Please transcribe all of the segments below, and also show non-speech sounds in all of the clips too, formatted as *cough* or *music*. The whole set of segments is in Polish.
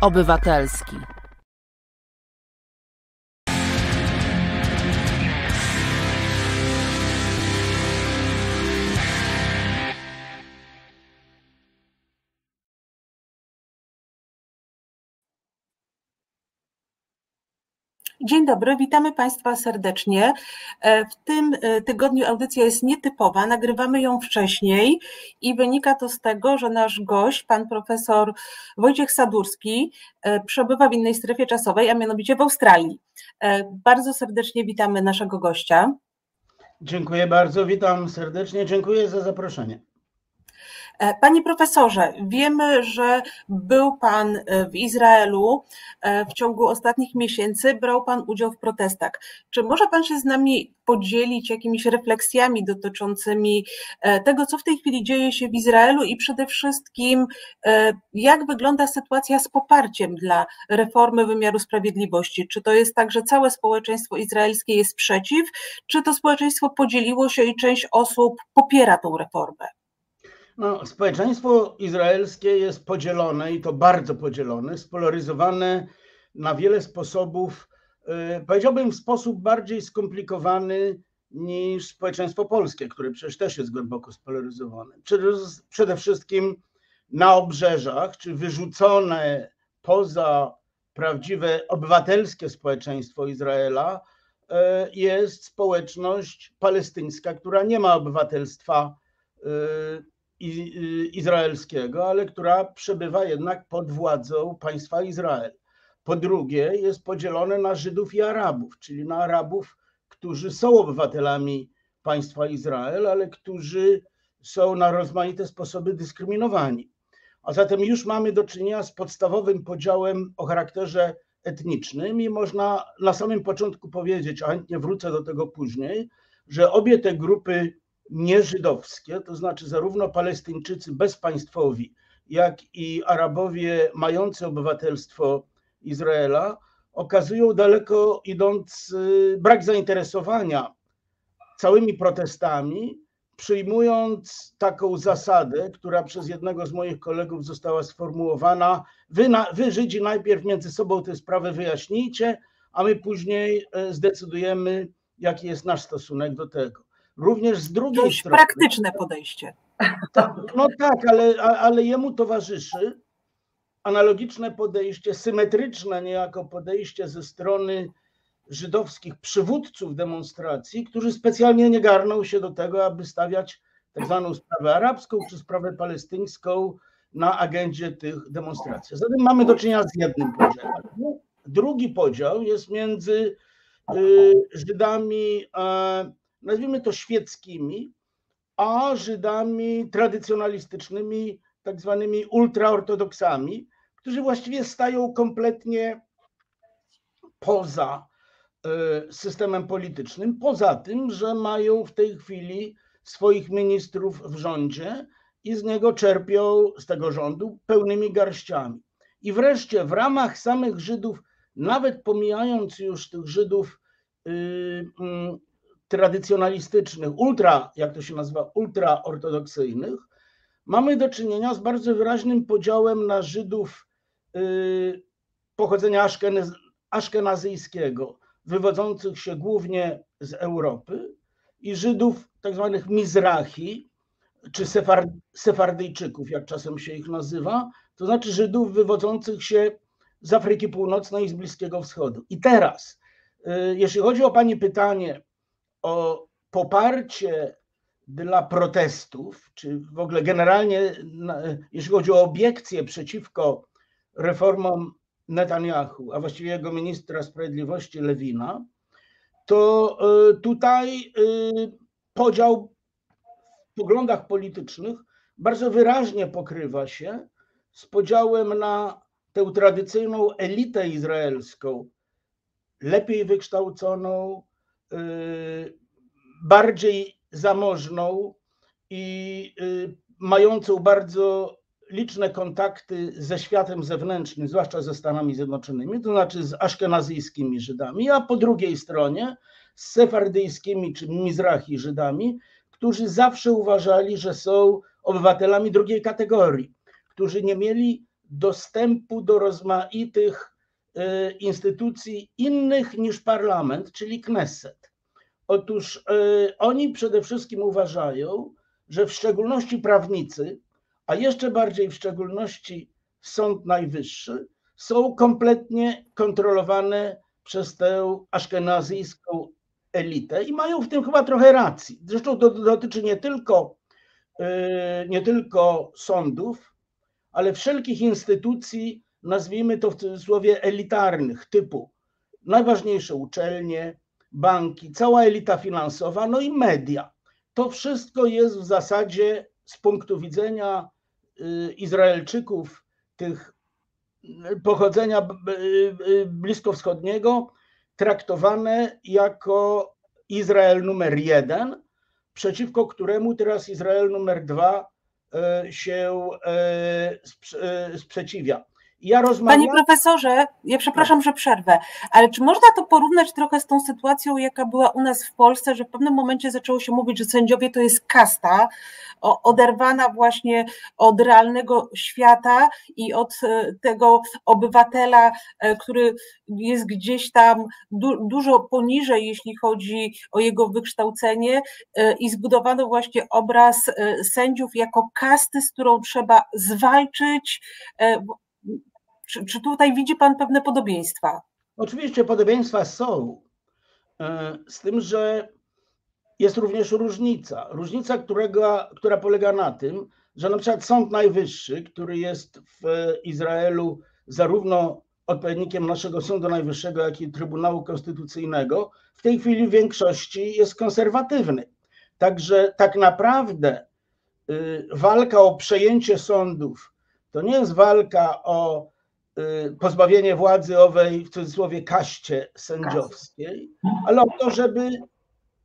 Obywatelski. Dzień dobry, witamy Państwa serdecznie. E, w tym e, tygodniu audycja jest nietypowa, nagrywamy ją wcześniej i wynika to z tego, że nasz gość, pan profesor Wojciech Sadurski, e, przebywa w innej strefie czasowej, a mianowicie w Australii. Bardzo serdecznie witamy naszego gościa. Dziękuję bardzo, witam serdecznie, dziękuję za zaproszenie. E, panie profesorze, wiemy, że był Pan e, w Izraelu e, w ciągu ostatnich miesięcy, brał Pan udział w protestach. Czy może Pan się z nami podzielić jakimiś refleksjami dotyczącymi tego, co w tej chwili dzieje się w Izraelu i przede wszystkim jak wygląda sytuacja z poparciem dla reformy wymiaru sprawiedliwości? Czy to jest tak, że całe społeczeństwo izraelskie jest przeciw, czy to społeczeństwo podzieliło się i część osób popiera tą reformę? No, społeczeństwo izraelskie jest podzielone i to bardzo podzielone, spolaryzowane na wiele sposobów, y, powiedziałbym w sposób bardziej skomplikowany niż społeczeństwo polskie, które przecież też jest głęboko spolaryzowane. Przede wszystkim na obrzeżach, czy wyrzucone poza prawdziwe obywatelskie społeczeństwo Izraela, y, jest społeczność palestyńska, która nie ma obywatelstwa y, izraelskiego, ale która przebywa jednak pod władzą państwa Izrael. Po drugie, jest podzielone na Żydów i Arabów, czyli na Arabów, którzy są obywatelami państwa Izrael, ale którzy są na rozmaite sposoby dyskryminowani. A zatem już mamy do czynienia z podstawowym podziałem o charakterze etnicznym i można na samym początku powiedzieć, a chętnie wrócę do tego później, że obie te grupy nieżydowskie, to znaczy zarówno Palestyńczycy bezpaństwowi, jak i Arabowie mający obywatelstwo Izraela, okazują daleko idący brak zainteresowania całymi protestami, przyjmując taką zasadę, która przez jednego z moich kolegów została sformułowana: wy, na, wy Żydzi najpierw między sobą tę sprawę wyjaśnijcie, a my później e, zdecydujemy, jaki jest nasz stosunek do tego. Również z drugiej Dość strony. praktyczne podejście. *laughs* Tak, no tak, ale, ale jemu towarzyszy analogiczne podejście, symetryczne niejako podejście ze strony żydowskich przywódców demonstracji, którzy specjalnie nie garną się do tego, aby stawiać tak zwaną sprawę arabską czy sprawę palestyńską na agendzie tych demonstracji. Zatem mamy do czynienia z jednym podziałem. Drugi podział jest między y, Żydami nazwijmy to świeckimi, a Żydami tradycjonalistycznymi, tak zwanymi ultraortodoksami, którzy właściwie stają kompletnie poza e, systemem politycznym, poza tym, że mają w tej chwili swoich ministrów w rządzie i z niego czerpią, z tego rządu, pełnymi garściami. I wreszcie w ramach samych Żydów, nawet pomijając już tych Żydów y, mm, tradycjonalistycznych, ultra, jak to się nazywa, ultraortodoksyjnych, mamy do czynienia z bardzo wyraźnym podziałem na Żydów y, pochodzenia aszkenazyjskiego, wywodzących się głównie z Europy i Żydów tak zwanych Mizrahi, czy Sefard, Sefardyjczyków, jak czasem się ich nazywa, to znaczy Żydów wywodzących się z Afryki Północnej i z Bliskiego Wschodu. I teraz, y, jeśli chodzi o Pani pytanie, o poparcie dla protestów, czy w ogóle generalnie, jeśli chodzi o obiekcje przeciwko reformom Netanyahu, a właściwie jego ministra sprawiedliwości Lewina, to e, tutaj e, podział w poglądach politycznych bardzo wyraźnie pokrywa się z podziałem na tę tradycyjną elitę izraelską, lepiej wykształconą, bardziej zamożną i y, mającą bardzo liczne kontakty ze światem zewnętrznym, zwłaszcza ze Stanami Zjednoczonymi, to znaczy z aszkenazyjskimi Żydami, a po drugiej stronie z sefardyjskimi czy mizrahi Żydami, którzy zawsze uważali, że są obywatelami drugiej kategorii, którzy nie mieli dostępu do rozmaitych y, instytucji innych niż parlament, czyli Knesset. Otóż y, oni przede wszystkim uważają, że w szczególności prawnicy, a jeszcze bardziej w szczególności Sąd Najwyższy, są kompletnie kontrolowane przez tę aszkenazyjską elitę i mają w tym chyba trochę racji. Zresztą to dotyczy nie tylko, nie tylko sądów, ale wszelkich instytucji, nazwijmy to w cudzysłowie elitarnych, typu najważniejsze uczelnie, banki, cała elita finansowa, no i media. To wszystko jest w zasadzie z punktu widzenia y, Izraelczyków, tych pochodzenia y, bliskowschodniego, traktowane jako Izrael numer jeden, przeciwko któremu teraz Izrael numer dwa się sprzeciwia. Ja rozmawiam... Panie profesorze, ja przepraszam, tak. że przerwę, ale czy można to porównać trochę z tą sytuacją, jaka była u nas w Polsce, że w pewnym momencie zaczęło się mówić, że sędziowie to jest kasta, oderwana właśnie od realnego świata i od e, tego obywatela, e, który jest gdzieś tam du dużo poniżej, jeśli chodzi o jego wykształcenie, e, i zbudowano właśnie obraz sędziów jako kasty, z którą trzeba zwalczyć czy, czy tutaj widzi Pan pewne podobieństwa? Oczywiście podobieństwa są, e, z tym, że jest również różnica. Różnica, którego, która polega na tym, że na przykład Sąd Najwyższy, który jest w Izraelu zarówno odpowiednikiem naszego Sądu Najwyższego, jak i Trybunału Konstytucyjnego, w tej chwili w większości jest konserwatywny. Także tak naprawdę y, walka o przejęcie sądów to nie jest walka o pozbawienie władzy owej, w cudzysłowie, kaście sędziowskiej, ale o to, żeby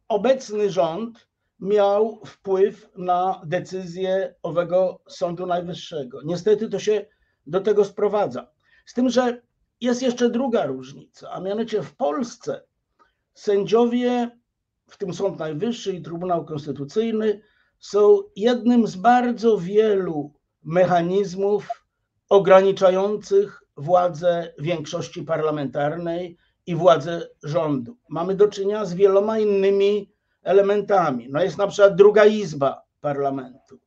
obecny rząd miał wpływ na decyzję owego Sądu Najwyższego. Niestety to się do tego sprowadza. Z tym, że jest jeszcze druga różnica, a mianowicie w Polsce sędziowie, w tym Sąd Najwyższy i Trybunał Konstytucyjny, są jednym z bardzo wielu mechanizmów ograniczających władzę większości parlamentarnej i władzę rządu. Mamy do czynienia z wieloma innymi elementami. No jest na przykład druga izba parlamentu.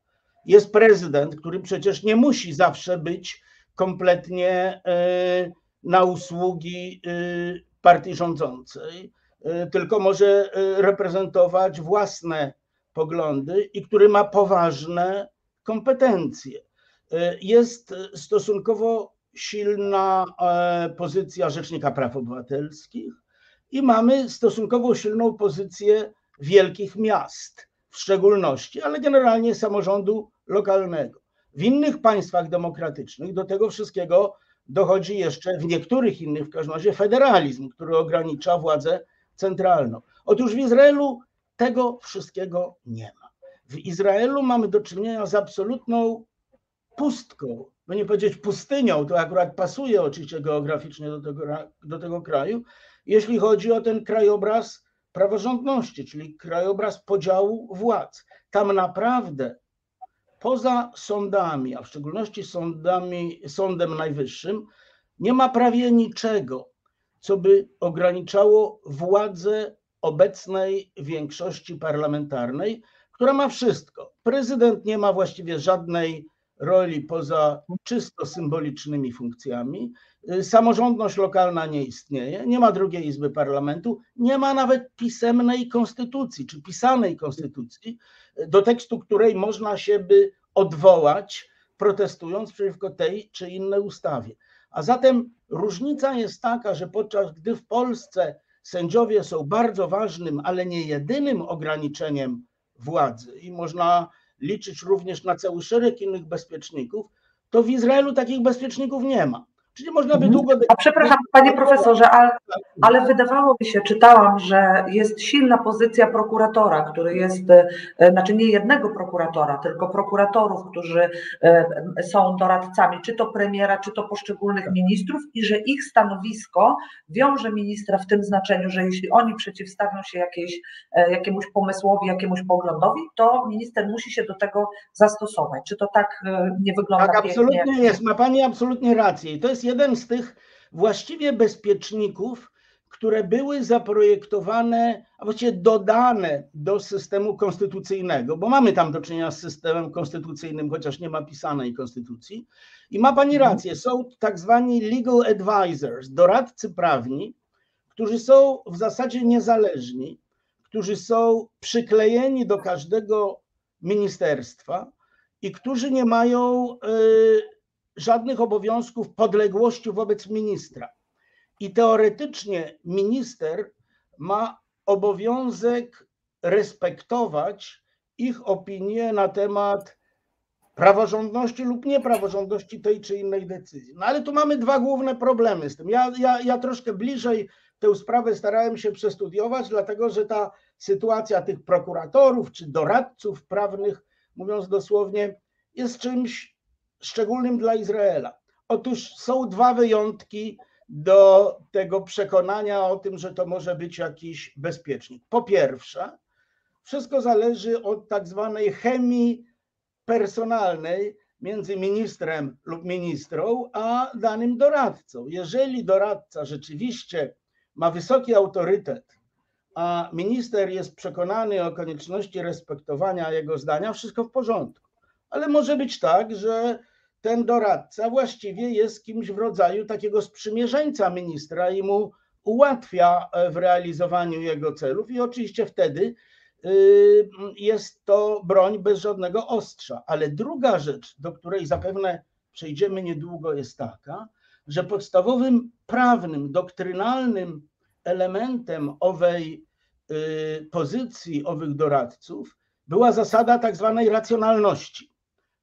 Jest prezydent, który przecież nie musi zawsze być kompletnie e, na usługi e, partii rządzącej, e, tylko może reprezentować własne poglądy i który ma poważne kompetencje. Jest stosunkowo silna e, pozycja Rzecznika Praw Obywatelskich i mamy stosunkowo silną pozycję wielkich miast, w szczególności, ale generalnie samorządu lokalnego. W innych państwach demokratycznych do tego wszystkiego dochodzi jeszcze, w niektórych innych w każdym razie, federalizm, który ogranicza władzę centralną. Otóż w Izraelu tego wszystkiego nie ma. W Izraelu mamy do czynienia z absolutną pustką no nie powiedzieć pustynią, to akurat pasuje oczywiście geograficznie do tego, do tego kraju, jeśli chodzi o ten krajobraz praworządności, czyli krajobraz podziału władz. Tam naprawdę poza sądami, a w szczególności sądami, Sądem Najwyższym, nie ma prawie niczego, co by ograniczało władzę obecnej większości parlamentarnej, która ma wszystko. Prezydent nie ma właściwie żadnej roli poza czysto symbolicznymi funkcjami. Y, samorządność lokalna nie istnieje, nie ma drugiej izby parlamentu, nie ma nawet pisemnej konstytucji czy pisanej konstytucji, do tekstu której można się by odwołać, protestując przeciwko tej czy innej ustawie. A zatem różnica jest taka, że podczas gdy w Polsce sędziowie są bardzo ważnym, ale nie jedynym ograniczeniem władzy i można liczyć również na cały szereg innych bezpieczników, to w Izraelu takich bezpieczników nie ma. Czyli można by mhm. długo. A przepraszam, panie profesorze, ale, ale wydawało mi się, czytałam, że jest silna pozycja prokuratora, który jest, e, znaczy nie jednego prokuratora, tylko prokuratorów, którzy e, są doradcami, czy to premiera, czy to poszczególnych ministrów, i że ich stanowisko wiąże ministra w tym znaczeniu, że jeśli oni przeciwstawią się jakiejś, e, jakiemuś pomysłowi, jakiemuś poglądowi, to minister musi się do tego zastosować. Czy to tak nie wygląda? Tak, absolutnie jest. Ma pani absolutnie rację. I to jest jeden z tych właściwie bezpieczników, które były zaprojektowane, a właściwie dodane do systemu konstytucyjnego, bo mamy tam do czynienia z systemem konstytucyjnym, chociaż nie ma pisanej konstytucji. I ma pani mhm. rację, są tak zwani legal advisors, doradcy prawni, którzy są w zasadzie niezależni, którzy są przyklejeni do każdego ministerstwa i którzy nie mają y, żadnych obowiązków podległości wobec ministra. I teoretycznie minister ma obowiązek respektować ich opinie na temat praworządności lub niepraworządności tej czy innej decyzji. No ale tu mamy dwa główne problemy z tym. Ja, ja, ja troszkę bliżej tę sprawę starałem się przestudiować, dlatego że ta sytuacja tych prokuratorów czy doradców prawnych, mówiąc dosłownie, jest czymś szczególnym dla Izraela. Otóż są dwa wyjątki do tego przekonania o tym, że to może być jakiś bezpiecznik. Po pierwsze, wszystko zależy od tak zwanej chemii personalnej między ministrem lub ministrą a danym doradcą. Jeżeli doradca rzeczywiście ma wysoki autorytet, a minister jest przekonany o konieczności respektowania jego zdania, wszystko w porządku. Ale może być tak, że ten doradca właściwie jest kimś w rodzaju takiego sprzymierzeńca ministra i mu ułatwia e, w realizowaniu jego celów, i oczywiście wtedy y, jest to broń bez żadnego ostrza. Ale druga rzecz, do której zapewne przejdziemy niedługo, jest taka, że podstawowym prawnym, doktrynalnym elementem owej y, pozycji, owych doradców była zasada tak zwanej racjonalności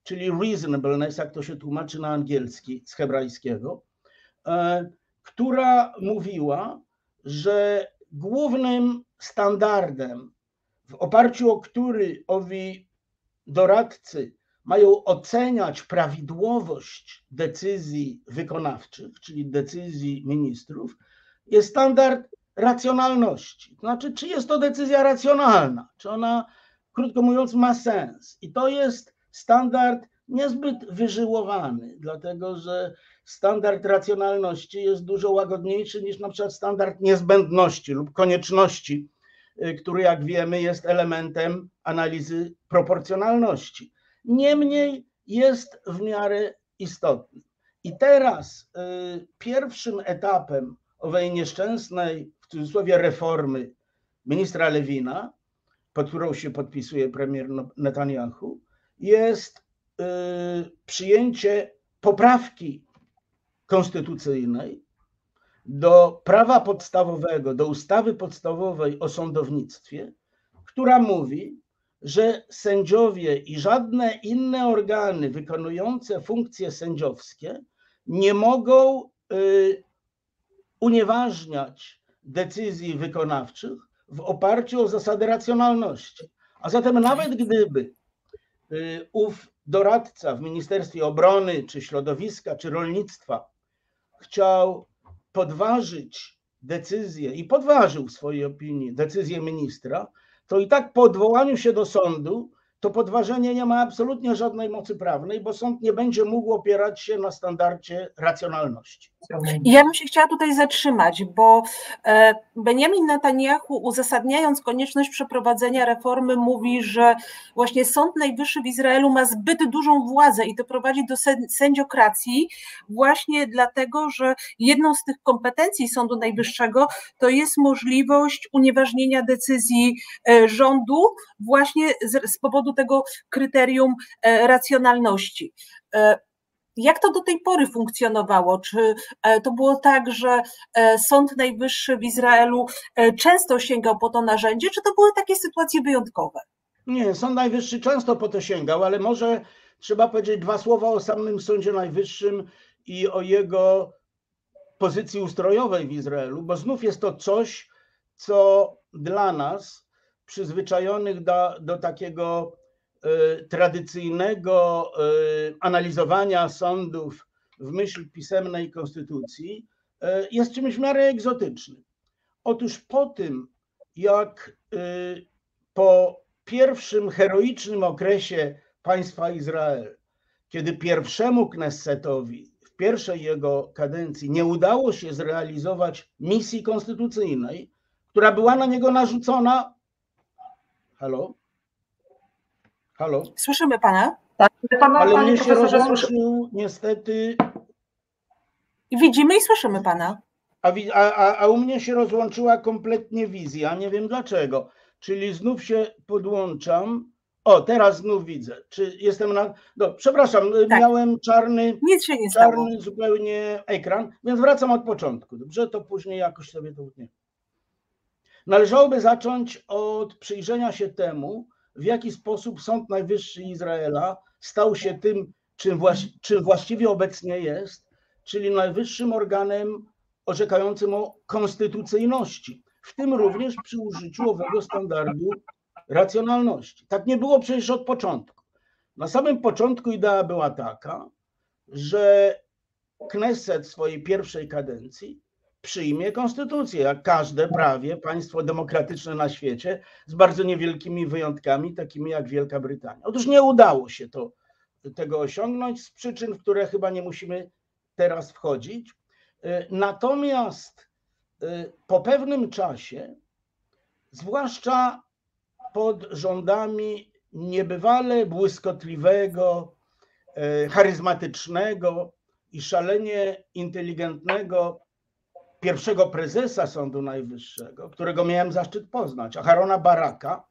czyli reasonableness, jak to się tłumaczy na angielski z hebrajskiego, e, która mówiła, że głównym standardem, w oparciu o który owi doradcy mają oceniać prawidłowość decyzji wykonawczych, czyli decyzji ministrów, jest standard racjonalności. To znaczy, czy jest to decyzja racjonalna, czy ona, krótko mówiąc, ma sens. I to jest standard niezbyt wyżyłowany, dlatego że standard racjonalności jest dużo łagodniejszy niż na przykład standard niezbędności lub konieczności, y, który jak wiemy jest elementem analizy proporcjonalności. Niemniej jest w miarę istotny. I teraz y, pierwszym etapem owej nieszczęsnej, w cudzysłowie, reformy ministra Lewina, pod którą się podpisuje premier Netanyahu, jest y, przyjęcie poprawki konstytucyjnej do prawa podstawowego, do ustawy podstawowej o sądownictwie, która mówi, że sędziowie i żadne inne organy wykonujące funkcje sędziowskie nie mogą y, unieważniać decyzji wykonawczych w oparciu o zasady racjonalności. A zatem nawet gdyby ów doradca w Ministerstwie Obrony, czy Środowiska, czy Rolnictwa chciał podważyć decyzję i podważył w swojej opinii decyzję ministra, to i tak po odwołaniu się do sądu to podważenie nie ma absolutnie żadnej mocy prawnej, bo sąd nie będzie mógł opierać się na standardzie racjonalności. Ja bym się chciała tutaj zatrzymać, bo e, Benjamin Netanyahu, uzasadniając konieczność przeprowadzenia reformy, mówi, że właśnie Sąd Najwyższy w Izraelu ma zbyt dużą władzę i to prowadzi do sędziokracji, właśnie dlatego, że jedną z tych kompetencji Sądu Najwyższego to jest możliwość unieważnienia decyzji e, rządu właśnie z, z powodu tego kryterium e, racjonalności. Jak to do tej pory funkcjonowało? Czy e, to było tak, że e, Sąd Najwyższy w Izraelu e, często sięgał po to narzędzie, czy to były takie sytuacje wyjątkowe? Nie, Sąd Najwyższy często po to sięgał, ale może trzeba powiedzieć dwa słowa o samym Sądzie Najwyższym i o jego pozycji ustrojowej w Izraelu, bo znów jest to coś, co dla nas, przyzwyczajonych do, do takiego y, tradycyjnego y, analizowania sądów w myśl pisemnej konstytucji, y, jest czymś w miarę egzotycznym. Otóż po tym, jak po pierwszym heroicznym okresie państwa Izrael, kiedy pierwszemu Knessetowi w pierwszej jego kadencji nie udało się zrealizować misji konstytucyjnej, która była na niego narzucona. Halo? Halo? Słyszymy pana? Tak, pana, Ale mnie się rozłączył niestety. Widzimy i słyszymy pana. A, a, a u mnie się rozłączyła kompletnie wizja, nie wiem dlaczego. Czyli znów się podłączam. O, teraz znów widzę. Czy jestem na. No, przepraszam, tak. miałem czarny. Nic się nie czarny stało. zupełnie ekran, więc wracam od początku. Dobrze, to później jakoś sobie to utnie. Należałoby zacząć od przyjrzenia się temu, w jaki sposób Sąd Najwyższy Izraela stał się tym, czym, właści czym właściwie obecnie jest, czyli najwyższym organem orzekającym o konstytucyjności, w tym również przy użyciu owego standardu racjonalności. Tak nie było przecież od początku. Na samym początku idea była taka, że Knesset swojej pierwszej kadencji przyjmie konstytucję, jak każde prawie państwo demokratyczne na świecie, z bardzo niewielkimi wyjątkami, takimi jak Wielka Brytania. Otóż nie udało się to, tego osiągnąć z przyczyn, w które chyba nie musimy teraz wchodzić. Natomiast y, po pewnym czasie, zwłaszcza pod rządami niebywale błyskotliwego, y, charyzmatycznego i szalenie inteligentnego pierwszego prezesa Sądu Najwyższego, którego miałem zaszczyt poznać, Aharona Baraka,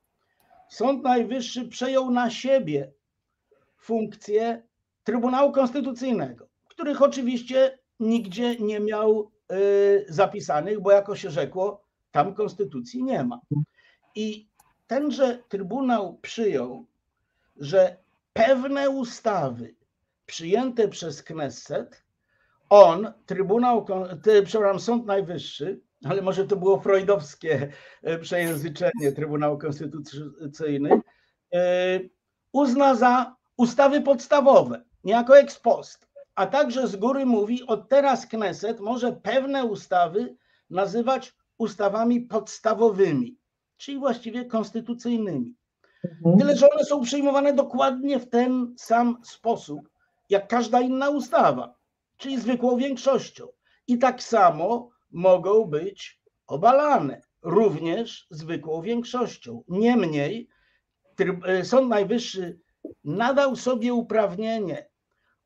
Sąd Najwyższy przejął na siebie funkcję Trybunału Konstytucyjnego, których oczywiście nigdzie nie miał y, zapisanych, bo jako się rzekło, tam konstytucji nie ma. I tenże Trybunał przyjął, że pewne ustawy przyjęte przez Knesset on, Trybunał, przepraszam, Sąd Najwyższy, ale może to było freudowskie e, przejęzyczenie Trybunału Konstytucyjny, e, uzna za ustawy podstawowe, niejako ex post, a także z góry mówi, od teraz Kneset może pewne ustawy nazywać ustawami podstawowymi, czyli właściwie konstytucyjnymi. Mhm. Tyle, że one są przyjmowane dokładnie w ten sam sposób, jak każda inna ustawa czyli zwykłą większością. I tak samo mogą być obalane, również zwykłą większością. Niemniej e, Sąd Najwyższy nadał sobie uprawnienie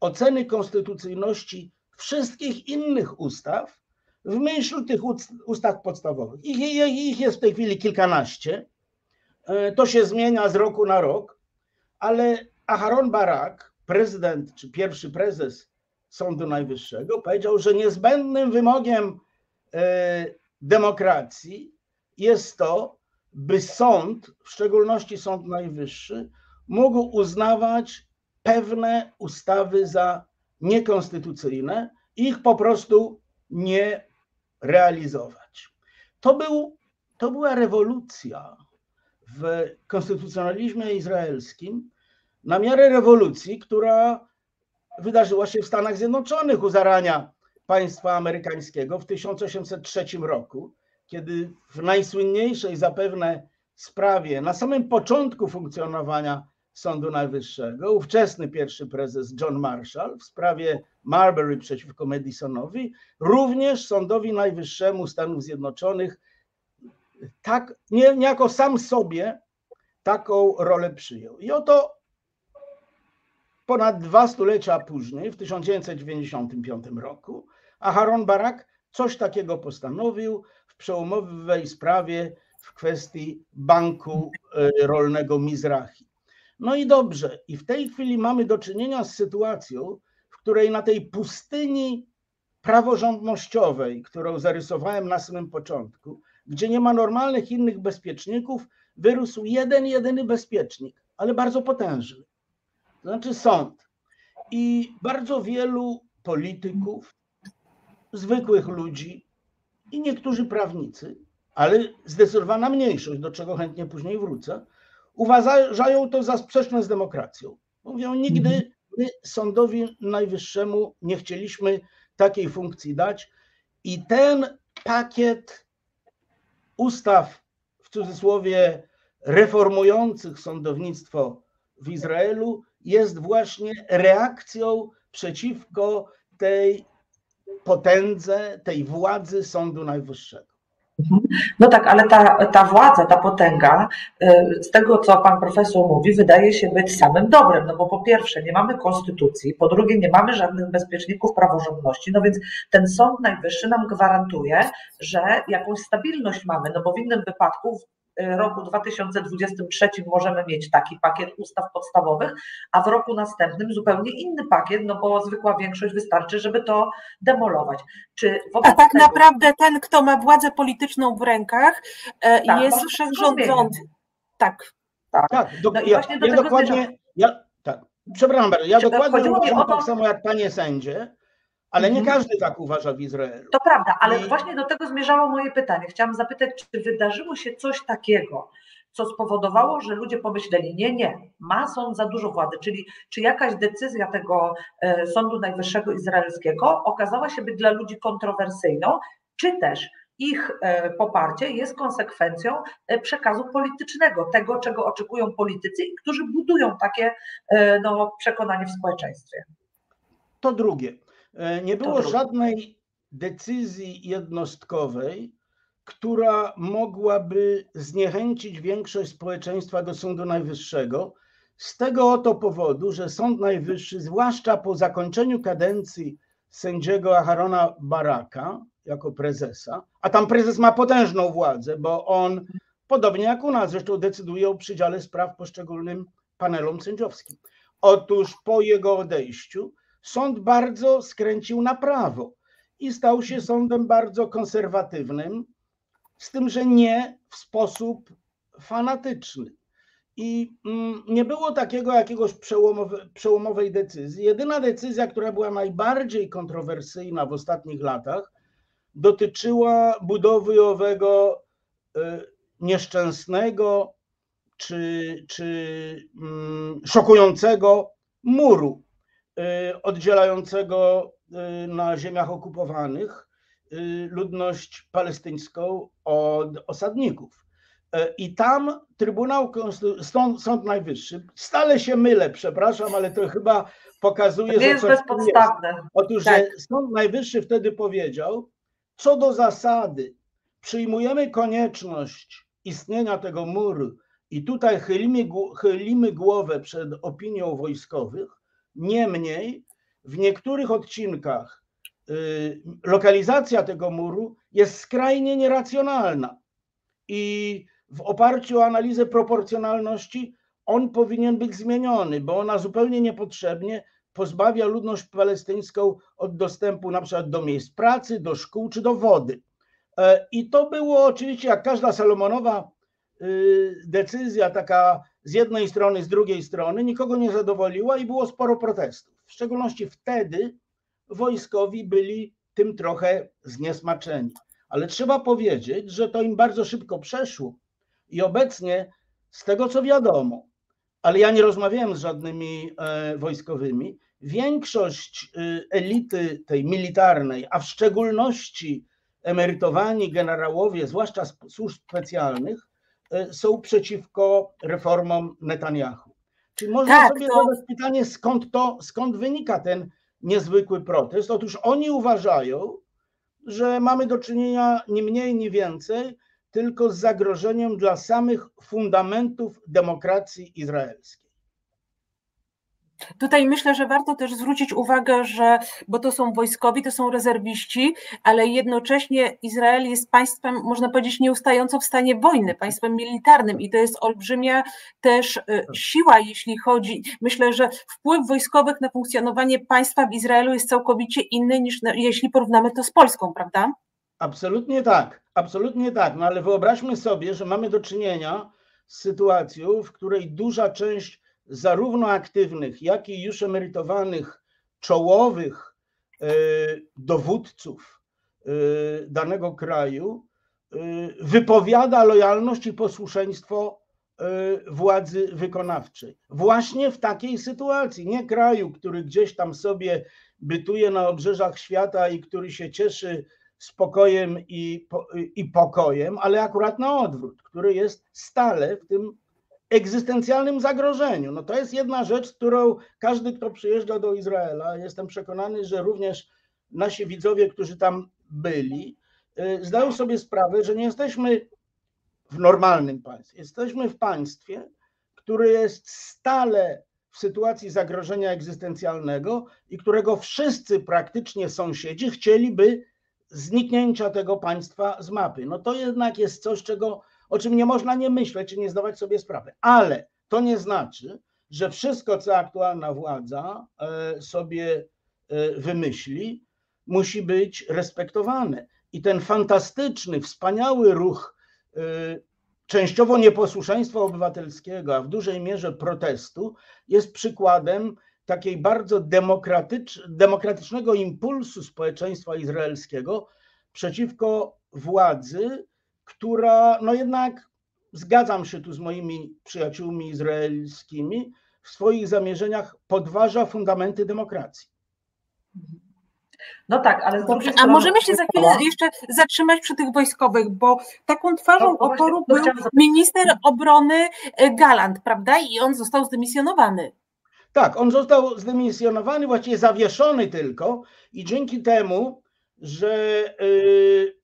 oceny konstytucyjności wszystkich innych ustaw w myśl tych ustaw podstawowych. Ich, ich jest w tej chwili kilkanaście. E, to się zmienia z roku na rok, ale Aharon Barak, prezydent czy pierwszy prezes Sądu Najwyższego, powiedział, że niezbędnym wymogiem e, demokracji jest to, by sąd, w szczególności Sąd Najwyższy, mógł uznawać pewne ustawy za niekonstytucyjne i ich po prostu nie realizować. To, był, to była rewolucja w konstytucjonalizmie izraelskim, na miarę rewolucji, która wydarzyła się w Stanach Zjednoczonych u zarania państwa amerykańskiego w 1803 roku, kiedy w najsłynniejszej zapewne sprawie, na samym początku funkcjonowania Sądu Najwyższego, ówczesny pierwszy prezes John Marshall w sprawie Marbury przeciwko Madisonowi, również Sądowi Najwyższemu Stanów Zjednoczonych tak, nie, niejako sam sobie taką rolę przyjął. I oto ponad dwa stulecia później, w 1995 roku, Aharon Barak coś takiego postanowił w przełomowej sprawie w kwestii banku e, rolnego Mizrahi. No i dobrze, i w tej chwili mamy do czynienia z sytuacją, w której na tej pustyni praworządnościowej, którą zarysowałem na samym początku, gdzie nie ma normalnych innych bezpieczników, wyrósł jeden, jedyny bezpiecznik, ale bardzo potężny to znaczy sąd. I bardzo wielu polityków zwykłych ludzi i niektórzy prawnicy, ale zdecydowana mniejszość, do czego chętnie później wrócę, uważają to za sprzeczne z demokracją. Mówią, nigdy mhm. my sądowi najwyższemu nie chcieliśmy takiej funkcji dać i ten pakiet ustaw w cudzysłowie reformujących sądownictwo w Izraelu jest właśnie reakcją przeciwko tej potędze, tej władzy Sądu Najwyższego. No tak, ale ta, ta władza, ta potęga, y, z tego co pan profesor mówi, wydaje się być samym dobrem. No bo po pierwsze, nie mamy konstytucji, po drugie, nie mamy żadnych bezpieczników praworządności, no więc ten Sąd Najwyższy nam gwarantuje, że jakąś stabilność mamy, no bo w innym wypadku roku 2023 możemy mieć taki pakiet ustaw podstawowych, a w roku następnym zupełnie inny pakiet, no bo zwykła większość wystarczy, żeby to demolować. Czy a tak tego... naprawdę ten, kto ma władzę polityczną w rękach, e, tak, jest wszechrządzący. Tak. Tak, tak do, no ja, do ja dokładnie, ja, tak, przepraszam bardzo, ja dokładnie uważam tak samo jak panie sędzie, ale nie mhm. każdy tak uważa w Izraelu. To prawda, ale I... właśnie do tego zmierzało moje pytanie. Chciałam zapytać, czy wydarzyło się coś takiego, co spowodowało, że ludzie pomyśleli, nie, nie, ma sąd za dużo władzy, czyli czy jakaś decyzja tego e, Sądu Najwyższego Izraelskiego okazała się być dla ludzi kontrowersyjną, czy też ich e, poparcie jest konsekwencją e, przekazu politycznego, tego, czego oczekują politycy i którzy budują takie no, przekonanie w społeczeństwie. To drugie. E, nie było żadnej decyzji jednostkowej, która mogłaby zniechęcić większość społeczeństwa do Sądu Najwyższego. Z tego oto powodu, że Sąd Najwyższy, zwłaszcza po zakończeniu kadencji sędziego Aharona Baraka jako prezesa, a tam prezes ma potężną władzę, bo on, podobnie jak u nas, zresztą decyduje o przydziale spraw poszczególnym panelom sędziowskim. Otóż po jego odejściu sąd bardzo skręcił na prawo i stał się sądem bardzo konserwatywnym, z tym, że nie w sposób fanatyczny. I mm, nie było takiego jakiegoś przełomowe, przełomowej decyzji. Jedyna decyzja, która była najbardziej kontrowersyjna w ostatnich latach, dotyczyła budowy owego e, nieszczęsnego czy, czy mm, szokującego muru Y, oddzielającego y, na ziemiach okupowanych y, ludność palestyńską od osadników. I tam Trybunał Sąd, Sąd Najwyższy, stale się mylę, przepraszam, ale to chyba pokazuje, to że jest bezpodstawne. Jest. Otóż, tak. że Sąd Najwyższy wtedy powiedział, co do zasady, przyjmujemy konieczność istnienia tego muru i tutaj chylimy, chylimy głowę przed opinią wojskowych, Niemniej w niektórych odcinkach y, lokalizacja tego muru jest skrajnie nieracjonalna i w oparciu o analizę proporcjonalności on powinien być zmieniony, bo ona zupełnie niepotrzebnie pozbawia ludność palestyńską od dostępu na przykład do miejsc pracy, do szkół czy do wody. E, I to było oczywiście, jak każda Salomonowa y, decyzja taka z jednej strony, z drugiej strony, nikogo nie zadowoliła i było sporo protestów. W szczególności wtedy wojskowi byli tym trochę zniesmaczeni. Ale trzeba powiedzieć, że to im bardzo szybko przeszło i obecnie, z tego co wiadomo, ale ja nie rozmawiałem z żadnymi e, wojskowymi, większość e, elity tej militarnej, a w szczególności emerytowani generałowie, zwłaszcza służb specjalnych, są przeciwko reformom Netanyahu. Czy można tak, sobie to... zadać pytanie, skąd to, skąd wynika ten niezwykły protest? Otóż oni uważają, że mamy do czynienia nie mniej, nie więcej, tylko z zagrożeniem dla samych fundamentów demokracji izraelskiej. Tutaj myślę, że warto też zwrócić uwagę, że, bo to są wojskowi, to są rezerwiści, ale jednocześnie Izrael jest państwem, można powiedzieć, nieustająco w stanie wojny, państwem militarnym i to jest olbrzymia też y, tak. siła, jeśli chodzi. Myślę, że wpływ wojskowych na funkcjonowanie państwa w Izraelu jest całkowicie inny niż jeśli porównamy to z Polską, prawda? Absolutnie tak, absolutnie tak. No ale wyobraźmy sobie, że mamy do czynienia z sytuacją, w której duża część zarówno aktywnych, jak i już emerytowanych czołowych e, dowódców danego kraju wypowiada lojalność i posłuszeństwo władzy wykonawczej. Właśnie w takiej sytuacji, nie kraju, który gdzieś tam sobie bytuje na obrzeżach świata i który się cieszy spokojem i, i pokojem, ale akurat na odwrót, który jest stale w tym egzystencjalnym zagrożeniu. No to jest jedna rzecz, którą każdy, kto przyjeżdża do Izraela, jestem przekonany, że również nasi widzowie, którzy tam byli, y, zdają sobie sprawę, że nie jesteśmy w normalnym państwie. Jesteśmy w państwie, które jest stale w sytuacji zagrożenia egzystencjalnego i którego wszyscy praktycznie sąsiedzi chcieliby zniknięcia tego państwa z mapy. No to jednak jest coś, czego, o czym nie można nie myśleć czy nie zdawać sobie sprawy. Ale to nie znaczy, że wszystko, co aktualna władza e, sobie e, wymyśli, musi być respektowane. I ten fantastyczny, wspaniały ruch e, częściowo nieposłuszeństwa obywatelskiego, a w dużej mierze protestu, jest przykładem takiej bardzo demokratycz, demokratycznego impulsu społeczeństwa izraelskiego przeciwko władzy, która no jednak zgadzam się tu z moimi przyjaciółmi izraelskimi, w swoich zamierzeniach podważa fundamenty demokracji. No tak, ale Dobrze, a możemy się za chwilę jeszcze zatrzymać przy tych wojskowych, bo taką twarzą no, oporu był minister obrony e, Galant, prawda? I on został zdymisjonowany. Tak, on został zdymisjonowany, właściwie zawieszony tylko i dzięki temu, że y,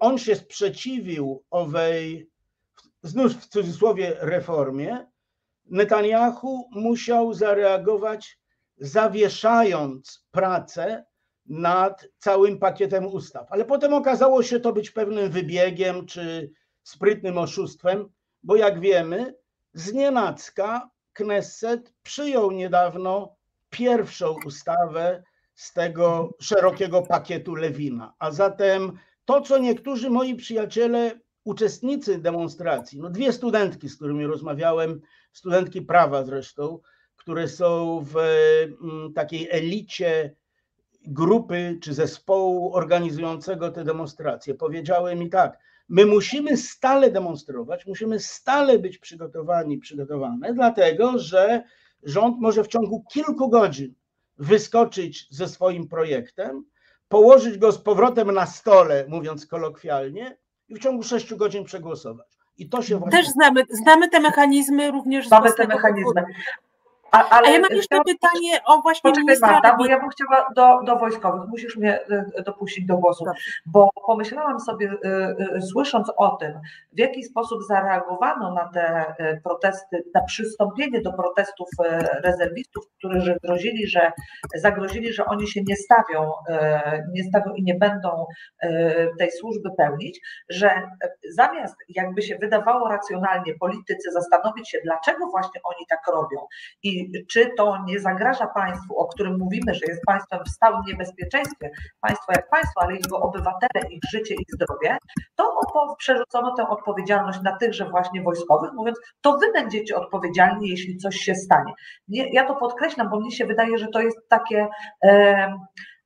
on się sprzeciwił owej, znów w cudzysłowie, reformie, Netanyahu musiał zareagować zawieszając pracę nad całym pakietem ustaw. Ale potem okazało się to być pewnym wybiegiem czy sprytnym oszustwem, bo jak wiemy, z nienacka Knesset przyjął niedawno pierwszą ustawę z tego szerokiego pakietu Lewina. A zatem to, co niektórzy moi przyjaciele, uczestnicy demonstracji, no dwie studentki, z którymi rozmawiałem, studentki prawa zresztą, które są w mm, takiej elicie grupy czy zespołu organizującego te demonstracje, powiedziały mi tak, My musimy stale demonstrować, musimy stale być przygotowani, przygotowane, dlatego że rząd może w ciągu kilku godzin wyskoczyć ze swoim projektem, położyć go z powrotem na stole, mówiąc kolokwialnie, i w ciągu sześciu godzin przegłosować. I to się właśnie... Też znamy, znamy te mechanizmy również. Znamy te mechanizmy. A, ale A ja mam jeszcze pytanie o właśnie Poczekaj ministra... Bo ja bym chciała do, do wojskowych, musisz mnie e, dopuścić do głosu, bo pomyślałam sobie, e, e, słysząc o tym, w jaki sposób zareagowano na te protesty, na przystąpienie do protestów rezerwistów, którzy grozili, że zagrozili, że oni się nie stawią, nie stawią i nie będą tej służby pełnić, że zamiast jakby się wydawało racjonalnie politycy zastanowić się, dlaczego właśnie oni tak robią i czy to nie zagraża państwu, o którym mówimy, że jest państwem w stałym niebezpieczeństwie, państwo jak państwo, ale jego obywatele, ich życie, ich zdrowie, to przerzucono tę odpowiedzialność na tychże właśnie wojskowych, mówiąc, to wy będziecie odpowiedzialni, jeśli coś się stanie. Nie, ja to podkreślam, bo mnie się wydaje, że to jest takie. E,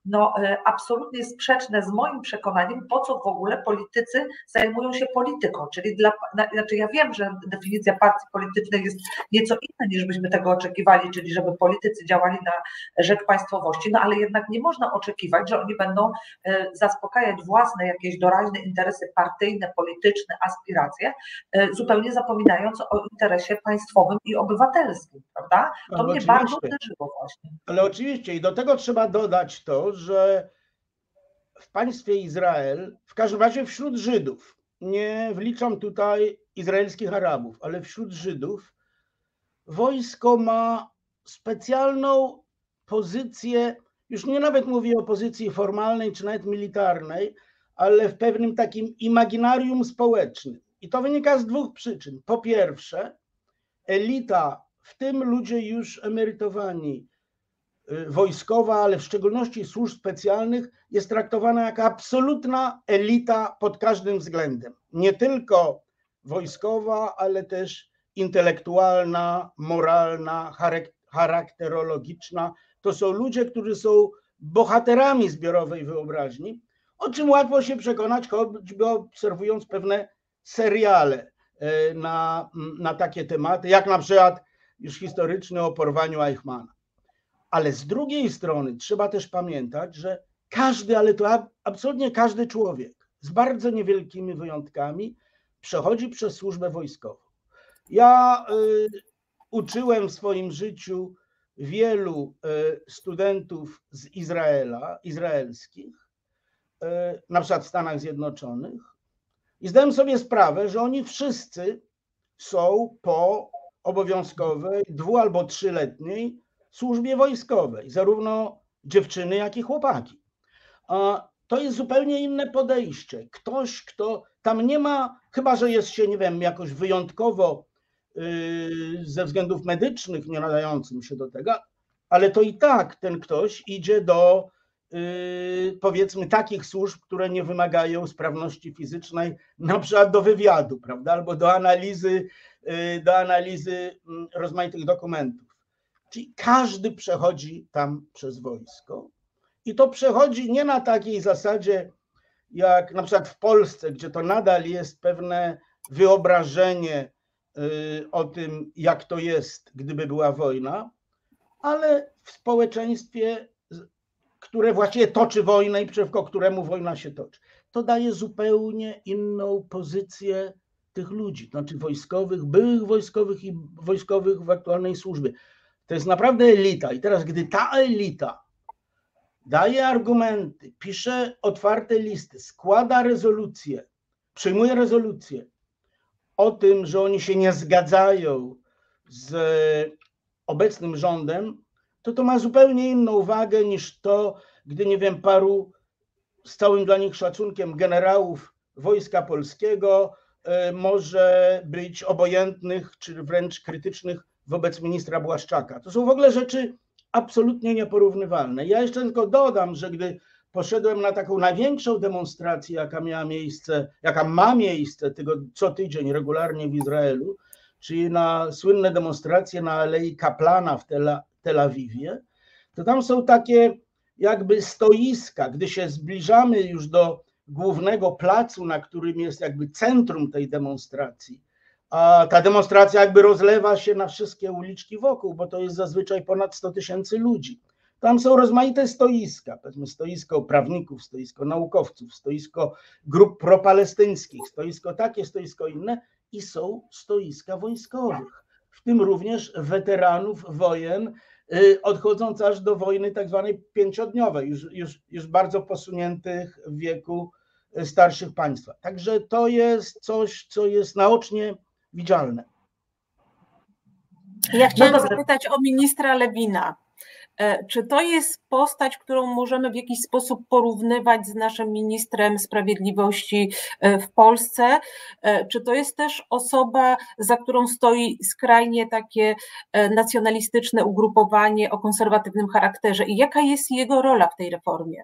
no, e, absolutnie sprzeczne z moim przekonaniem, po co w ogóle politycy zajmują się polityką. Czyli dla, znaczy ja wiem, że definicja partii politycznej jest nieco inna niż byśmy tego oczekiwali, czyli żeby politycy działali na rzecz państwowości, no ale jednak nie można oczekiwać, że oni będą e, zaspokajać własne jakieś doraźne interesy partyjne, polityczne, aspiracje, e, zupełnie zapominając o interesie państwowym i obywatelskim, prawda? To mnie bardzo uderzyło właśnie. Ale oczywiście i do tego trzeba dodać to, że w państwie Izrael, w każdym razie wśród Żydów, nie wliczam tutaj izraelskich Arabów, ale wśród Żydów, wojsko ma specjalną pozycję, już nie nawet mówię o pozycji formalnej czy nawet militarnej, ale w pewnym takim imaginarium społecznym. I to wynika z dwóch przyczyn. Po pierwsze, elita, w tym ludzie już emerytowani, wojskowa, ale w szczególności służb specjalnych, jest traktowana jako absolutna elita pod każdym względem. Nie tylko wojskowa, ale też intelektualna, moralna, charakterologiczna. To są ludzie, którzy są bohaterami zbiorowej wyobraźni. o czym łatwo się przekonać, choćby obserwując pewne seriale e, na, na takie tematy, jak na przykład już historyczny o porwaniu Eichmana. Ale z drugiej strony trzeba też pamiętać, że każdy, ale to absolutnie każdy człowiek, z bardzo niewielkimi wyjątkami, przechodzi przez służbę wojskową. Ja y, uczyłem w swoim życiu wielu y, studentów z Izraela, izraelskich, y, na przykład w Stanach Zjednoczonych, i zdałem sobie sprawę, że oni wszyscy są po obowiązkowej dwu albo trzyletniej służbie wojskowej, zarówno dziewczyny, jak i chłopaki. To jest zupełnie inne podejście. Ktoś, kto tam nie ma, chyba że jest się, nie wiem, jakoś wyjątkowo yy, ze względów medycznych nie nadającym się do tego, ale to i tak ten ktoś idzie do yy, powiedzmy takich służb, które nie wymagają sprawności fizycznej, na przykład do wywiadu, prawda, albo do analizy, yy, do analizy mm, rozmaitych dokumentów. Czyli każdy przechodzi tam przez wojsko. I to przechodzi nie na takiej zasadzie, jak na przykład w Polsce, gdzie to nadal jest pewne wyobrażenie y, o tym, jak to jest, gdyby była wojna, ale w społeczeństwie, które właściwie toczy wojnę i przeciwko któremu wojna się toczy. To daje zupełnie inną pozycję tych ludzi, to znaczy wojskowych, byłych wojskowych i wojskowych w aktualnej służbie. To jest naprawdę elita. I teraz, gdy ta elita daje argumenty, pisze otwarte listy, składa rezolucje, przyjmuje rezolucje o tym, że oni się nie zgadzają z obecnym rządem, to to ma zupełnie inną wagę niż to, gdy nie wiem, paru z całym dla nich szacunkiem generałów Wojska Polskiego e, może być obojętnych czy wręcz krytycznych wobec ministra Błaszczaka. To są w ogóle rzeczy absolutnie nieporównywalne. Ja jeszcze tylko dodam, że gdy poszedłem na taką największą demonstrację, jaka miała miejsce, jaka ma miejsce tego co tydzień regularnie w Izraelu, czyli na słynne demonstracje na Alei Kaplana w Tel, Tel Awiwie, to tam są takie jakby stoiska, gdy się zbliżamy już do głównego placu, na którym jest jakby centrum tej demonstracji, a ta demonstracja jakby rozlewa się na wszystkie uliczki wokół, bo to jest zazwyczaj ponad 100 tysięcy ludzi. Tam są rozmaite stoiska, powiedzmy stoisko prawników, stoisko naukowców, stoisko grup propalestyńskich, stoisko takie, stoisko inne i są stoiska wojskowych, w tym również weteranów wojen, y, odchodząc aż do wojny tak zwanej pięciodniowej, już, już, już bardzo posuniętych w wieku y, starszych państwa. Także to jest coś, co jest naocznie widzialne. Ja chciałam no zapytać o ministra Lewina. E, czy to jest postać, którą możemy w jakiś sposób porównywać z naszym ministrem sprawiedliwości e, w Polsce? E, czy to jest też osoba, za którą stoi skrajnie takie nacjonalistyczne ugrupowanie o konserwatywnym charakterze? I jaka jest jego rola w tej reformie?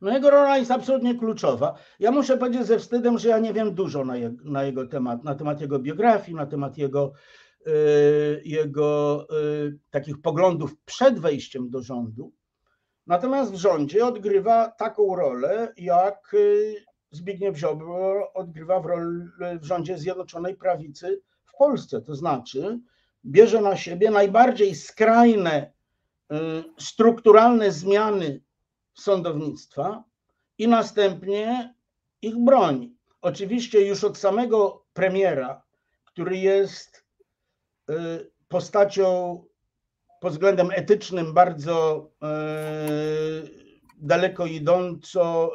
No jego rola jest absolutnie kluczowa. Ja muszę powiedzieć ze wstydem, że ja nie wiem dużo na, na jego temat, na temat jego biografii, na temat jego, y, jego y, takich poglądów przed wejściem do rządu. Natomiast w rządzie odgrywa taką rolę, jak y, Zbigniew Ziobro odgrywa w, roli, w rządzie Zjednoczonej Prawicy w Polsce. To znaczy bierze na siebie najbardziej skrajne, strukturalne zmiany sądownictwa i następnie ich broni. Oczywiście już od samego premiera, który jest y, postacią pod względem etycznym bardzo y, daleko idąco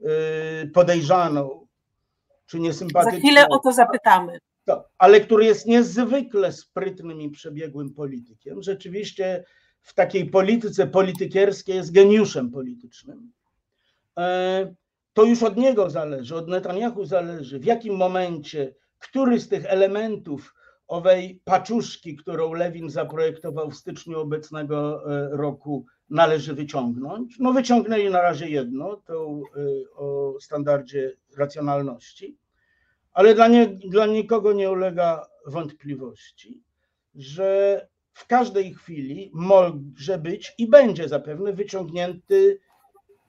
y, podejrzaną, czy niesympatyczną. Za chwilę o to zapytamy. To, ale który jest niezwykle sprytnym i przebiegłym politykiem. Rzeczywiście w takiej polityce politykierskiej jest geniuszem politycznym. E, to już od niego zależy, od Netanyahu zależy, w jakim momencie, który z tych elementów owej paczuszki, którą Lewin zaprojektował w styczniu obecnego e, roku, należy wyciągnąć. No wyciągnęli na razie jedno, to e, o standardzie racjonalności, ale dla, nie, dla nikogo nie ulega wątpliwości, że w każdej chwili może być i będzie zapewne wyciągnięty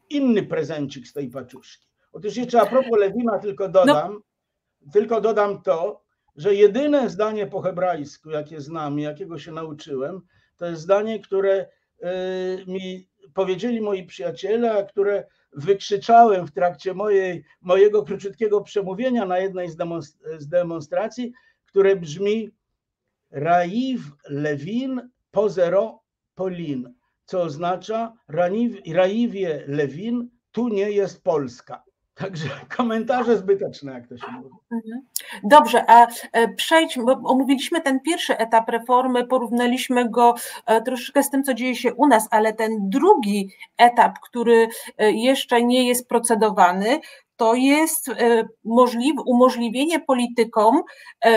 inny prezencik z tej paczuszki. Otóż jeszcze a propos Lewina tylko dodam, no. tylko dodam to, że jedyne zdanie po hebrajsku, jakie znam, jakiego się nauczyłem, to jest zdanie, które y, mi powiedzieli moi przyjaciele, a które wykrzyczałem w trakcie mojej, mojego króciutkiego przemówienia na jednej z demonstracji, które brzmi Raiv Lewin Pozero Polin, co oznacza Raiwie Lewin, tu nie jest Polska. Także *laughs* komentarze zbyteczne, jak to się mówi. Mhm. Dobrze, a e, przejdźmy, bo omówiliśmy ten pierwszy etap reformy, porównaliśmy go e, troszeczkę z tym, co dzieje się u nas, ale ten drugi etap, który e, jeszcze nie jest procedowany, to jest umożliwienie politykom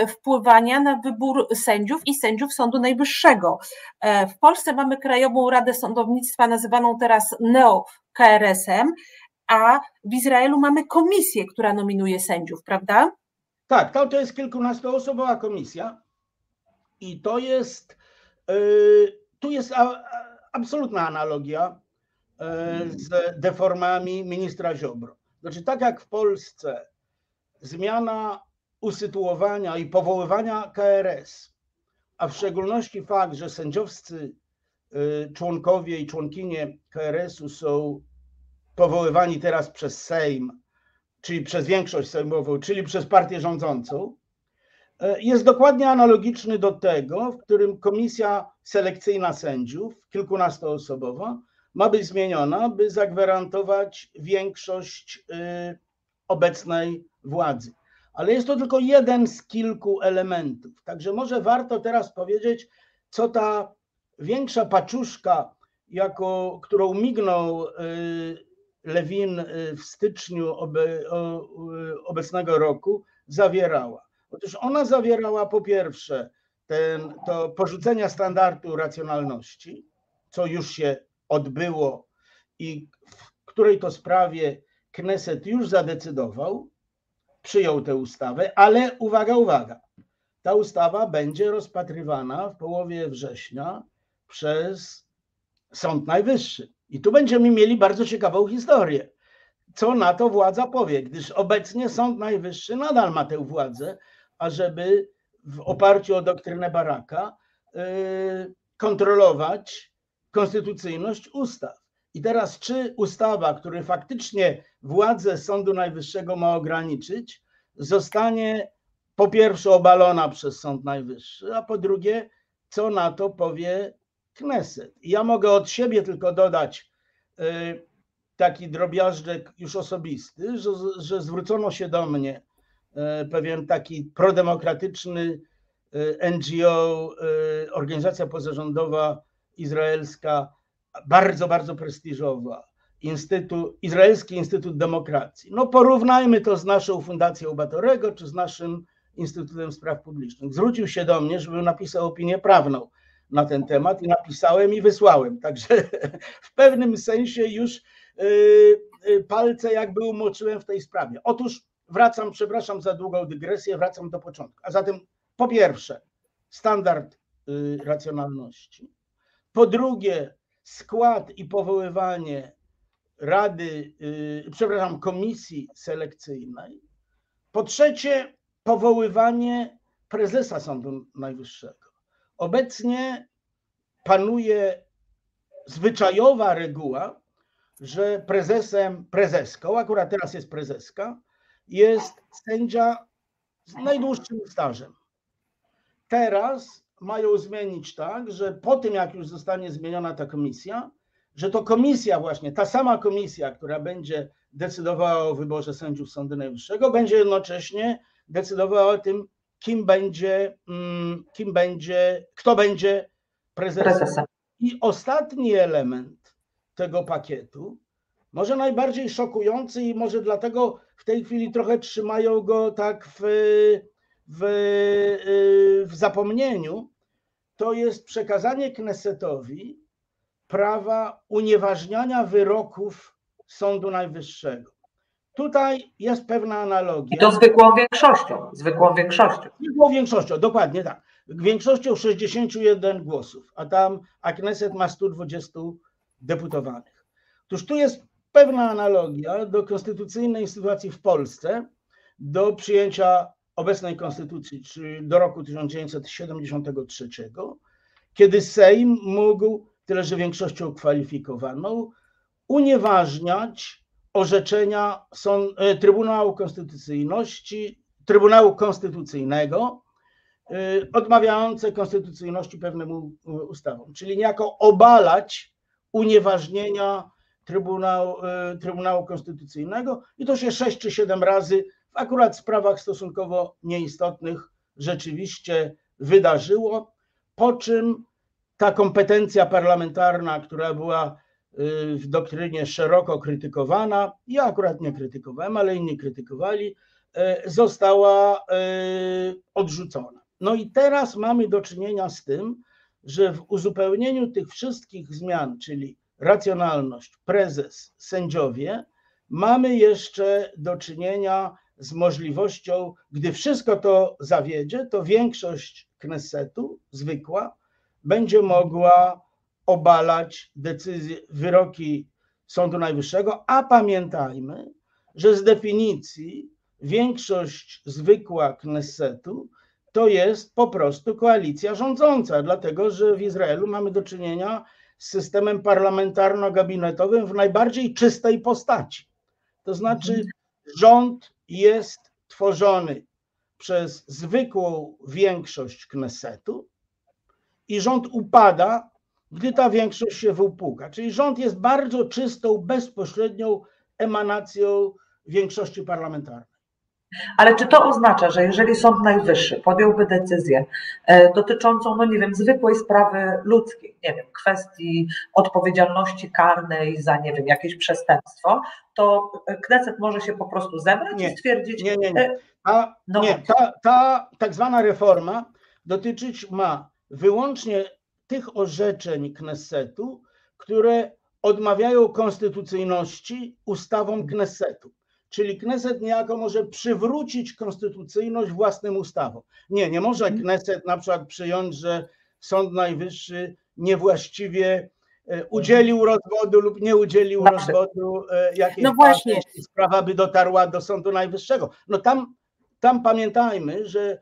wpływania na wybór sędziów i sędziów Sądu Najwyższego. W Polsce mamy Krajową Radę Sądownictwa, nazywaną teraz NEO-KRS-em, a w Izraelu mamy komisję, która nominuje sędziów, prawda? Tak, to, jest kilkunastoosobowa komisja i to jest, tu jest absolutna analogia z deformami ministra Ziobro. Znaczy, tak jak w Polsce zmiana usytuowania i powoływania KRS, a w szczególności fakt, że sędziowscy yy, członkowie i członkinie KRS-u są powoływani teraz przez Sejm, czyli przez większość sejmową, czyli przez partię rządzącą, e, jest dokładnie analogiczny do tego, w którym komisja selekcyjna sędziów, kilkunastoosobowa, ma być zmieniona, by zagwarantować większość e, obecnej władzy. Ale jest to tylko jeden z kilku elementów. Także może warto teraz powiedzieć, co ta większa paczuszka, jako, którą mignął e, Lewin y, w styczniu obecnego roku zawierała? Otóż ona zawierała po pierwsze ten, to porzucenia standardu racjonalności, co już się odbyło i w której to sprawie Kneset już zadecydował, przyjął tę ustawę, ale uwaga, uwaga, ta ustawa będzie rozpatrywana w połowie września przez Sąd Najwyższy. I tu będziemy mieli bardzo ciekawą historię. Co na to władza powie, gdyż obecnie Sąd Najwyższy nadal ma tę władzę, ażeby w oparciu o doktrynę Baraka yy, kontrolować konstytucyjność ustaw. I teraz, czy ustawa, która faktycznie władzę Sądu Najwyższego ma ograniczyć, zostanie po pierwsze obalona przez Sąd Najwyższy, a po drugie, co na to powie Kneset. I ja mogę od siebie tylko dodać y, taki drobiażdżek już osobisty, że, że zwrócono się do mnie y, pewien taki prodemokratyczny y, NGO, organizacja pozarządowa izraelska, bardzo, bardzo prestiżowa, Instytut, Izraelski Instytut Demokracji. No porównajmy to z naszą Fundacją Batorego czy z naszym Instytutem Spraw Publicznych. Zwrócił się do mnie, żebym napisał opinię prawną na ten temat i napisałem i wysłałem. Także *laughs* w pewnym sensie już y, y, palce jakby umoczyłem w tej sprawie. Otóż wracam, przepraszam za długą dygresję, wracam do początku. A zatem po pierwsze, standard y, racjonalności. Po drugie, skład i powoływanie rady, przepraszam, komisji selekcyjnej. Po trzecie, powoływanie prezesa Sądu Najwyższego. Obecnie panuje zwyczajowa reguła, że prezesem, prezeską, akurat teraz jest prezeska, jest sędzia z najdłuższym stażem. Teraz mają zmienić tak, że po tym, jak już zostanie zmieniona ta komisja, że to komisja właśnie, ta sama komisja, która będzie decydowała o wyborze sędziów Sądu Najwyższego, będzie jednocześnie decydowała o tym, kim będzie, mm, kim będzie, kto będzie prezesem. prezesem. I ostatni element tego pakietu, może najbardziej szokujący i może dlatego w tej chwili trochę trzymają go tak w, w, w zapomnieniu, to jest przekazanie Knesetowi prawa unieważniania wyroków Sądu Najwyższego. Tutaj jest pewna analogia. I to zwykłą większością. Zwykłą większością. Zwykłą większością, dokładnie tak. Większością 61 głosów, a tam a Kneset ma 120 deputowanych. Otóż tu jest pewna analogia do konstytucyjnej sytuacji w Polsce, do przyjęcia obecnej konstytucji, czyli do roku 1973, kiedy Sejm mógł, tyle że większością kwalifikowaną, unieważniać orzeczenia e, Trybunału Konstytucyjności, Trybunału Konstytucyjnego, e, odmawiające konstytucyjności pewnemu e, ustawom, czyli niejako obalać unieważnienia Trybunału, Trybunału Konstytucyjnego i to się sześć czy siedem razy w akurat sprawach stosunkowo nieistotnych rzeczywiście wydarzyło, po czym ta kompetencja parlamentarna, która była y, w doktrynie szeroko krytykowana, ja akurat nie krytykowałem, ale inni krytykowali, y, została y, odrzucona. No i teraz mamy do czynienia z tym, że w uzupełnieniu tych wszystkich zmian, czyli racjonalność, prezes, sędziowie, mamy jeszcze do czynienia z możliwością, gdy wszystko to zawiedzie, to większość Knessetu, zwykła, będzie mogła obalać decyzje, wyroki Sądu Najwyższego, a pamiętajmy, że z definicji większość zwykła Knessetu to jest po prostu koalicja rządząca, dlatego że w Izraelu mamy do czynienia z systemem parlamentarno-gabinetowym w najbardziej czystej postaci. To znaczy, mhm. rząd jest tworzony przez zwykłą większość Knesetu i rząd upada, gdy ta większość się wypłuka. Czyli rząd jest bardzo czystą, bezpośrednią emanacją większości parlamentarnej. Ale czy to oznacza, że jeżeli Sąd Najwyższy podjąłby decyzję e, dotyczącą, no nie wiem, zwykłej sprawy ludzkiej, nie wiem, kwestii odpowiedzialności karnej za, nie wiem, jakieś przestępstwo, to Kneset może się po prostu zebrać nie, i stwierdzić... Nie, nie, nie. E, A, no nie ta, ta tak zwana reforma dotyczyć ma wyłącznie tych orzeczeń Knesetu, które odmawiają konstytucyjności ustawom Knesetu. Czyli Kneset niejako może przywrócić konstytucyjność własnym ustawom. Nie, nie może mhm. Kneset na przykład przyjąć, że Sąd Najwyższy niewłaściwie e, udzielił rozwodu lub nie udzielił rozwodu e, jakiejś no właśnie. sprawa by dotarła do Sądu Najwyższego. No tam, tam pamiętajmy, że e,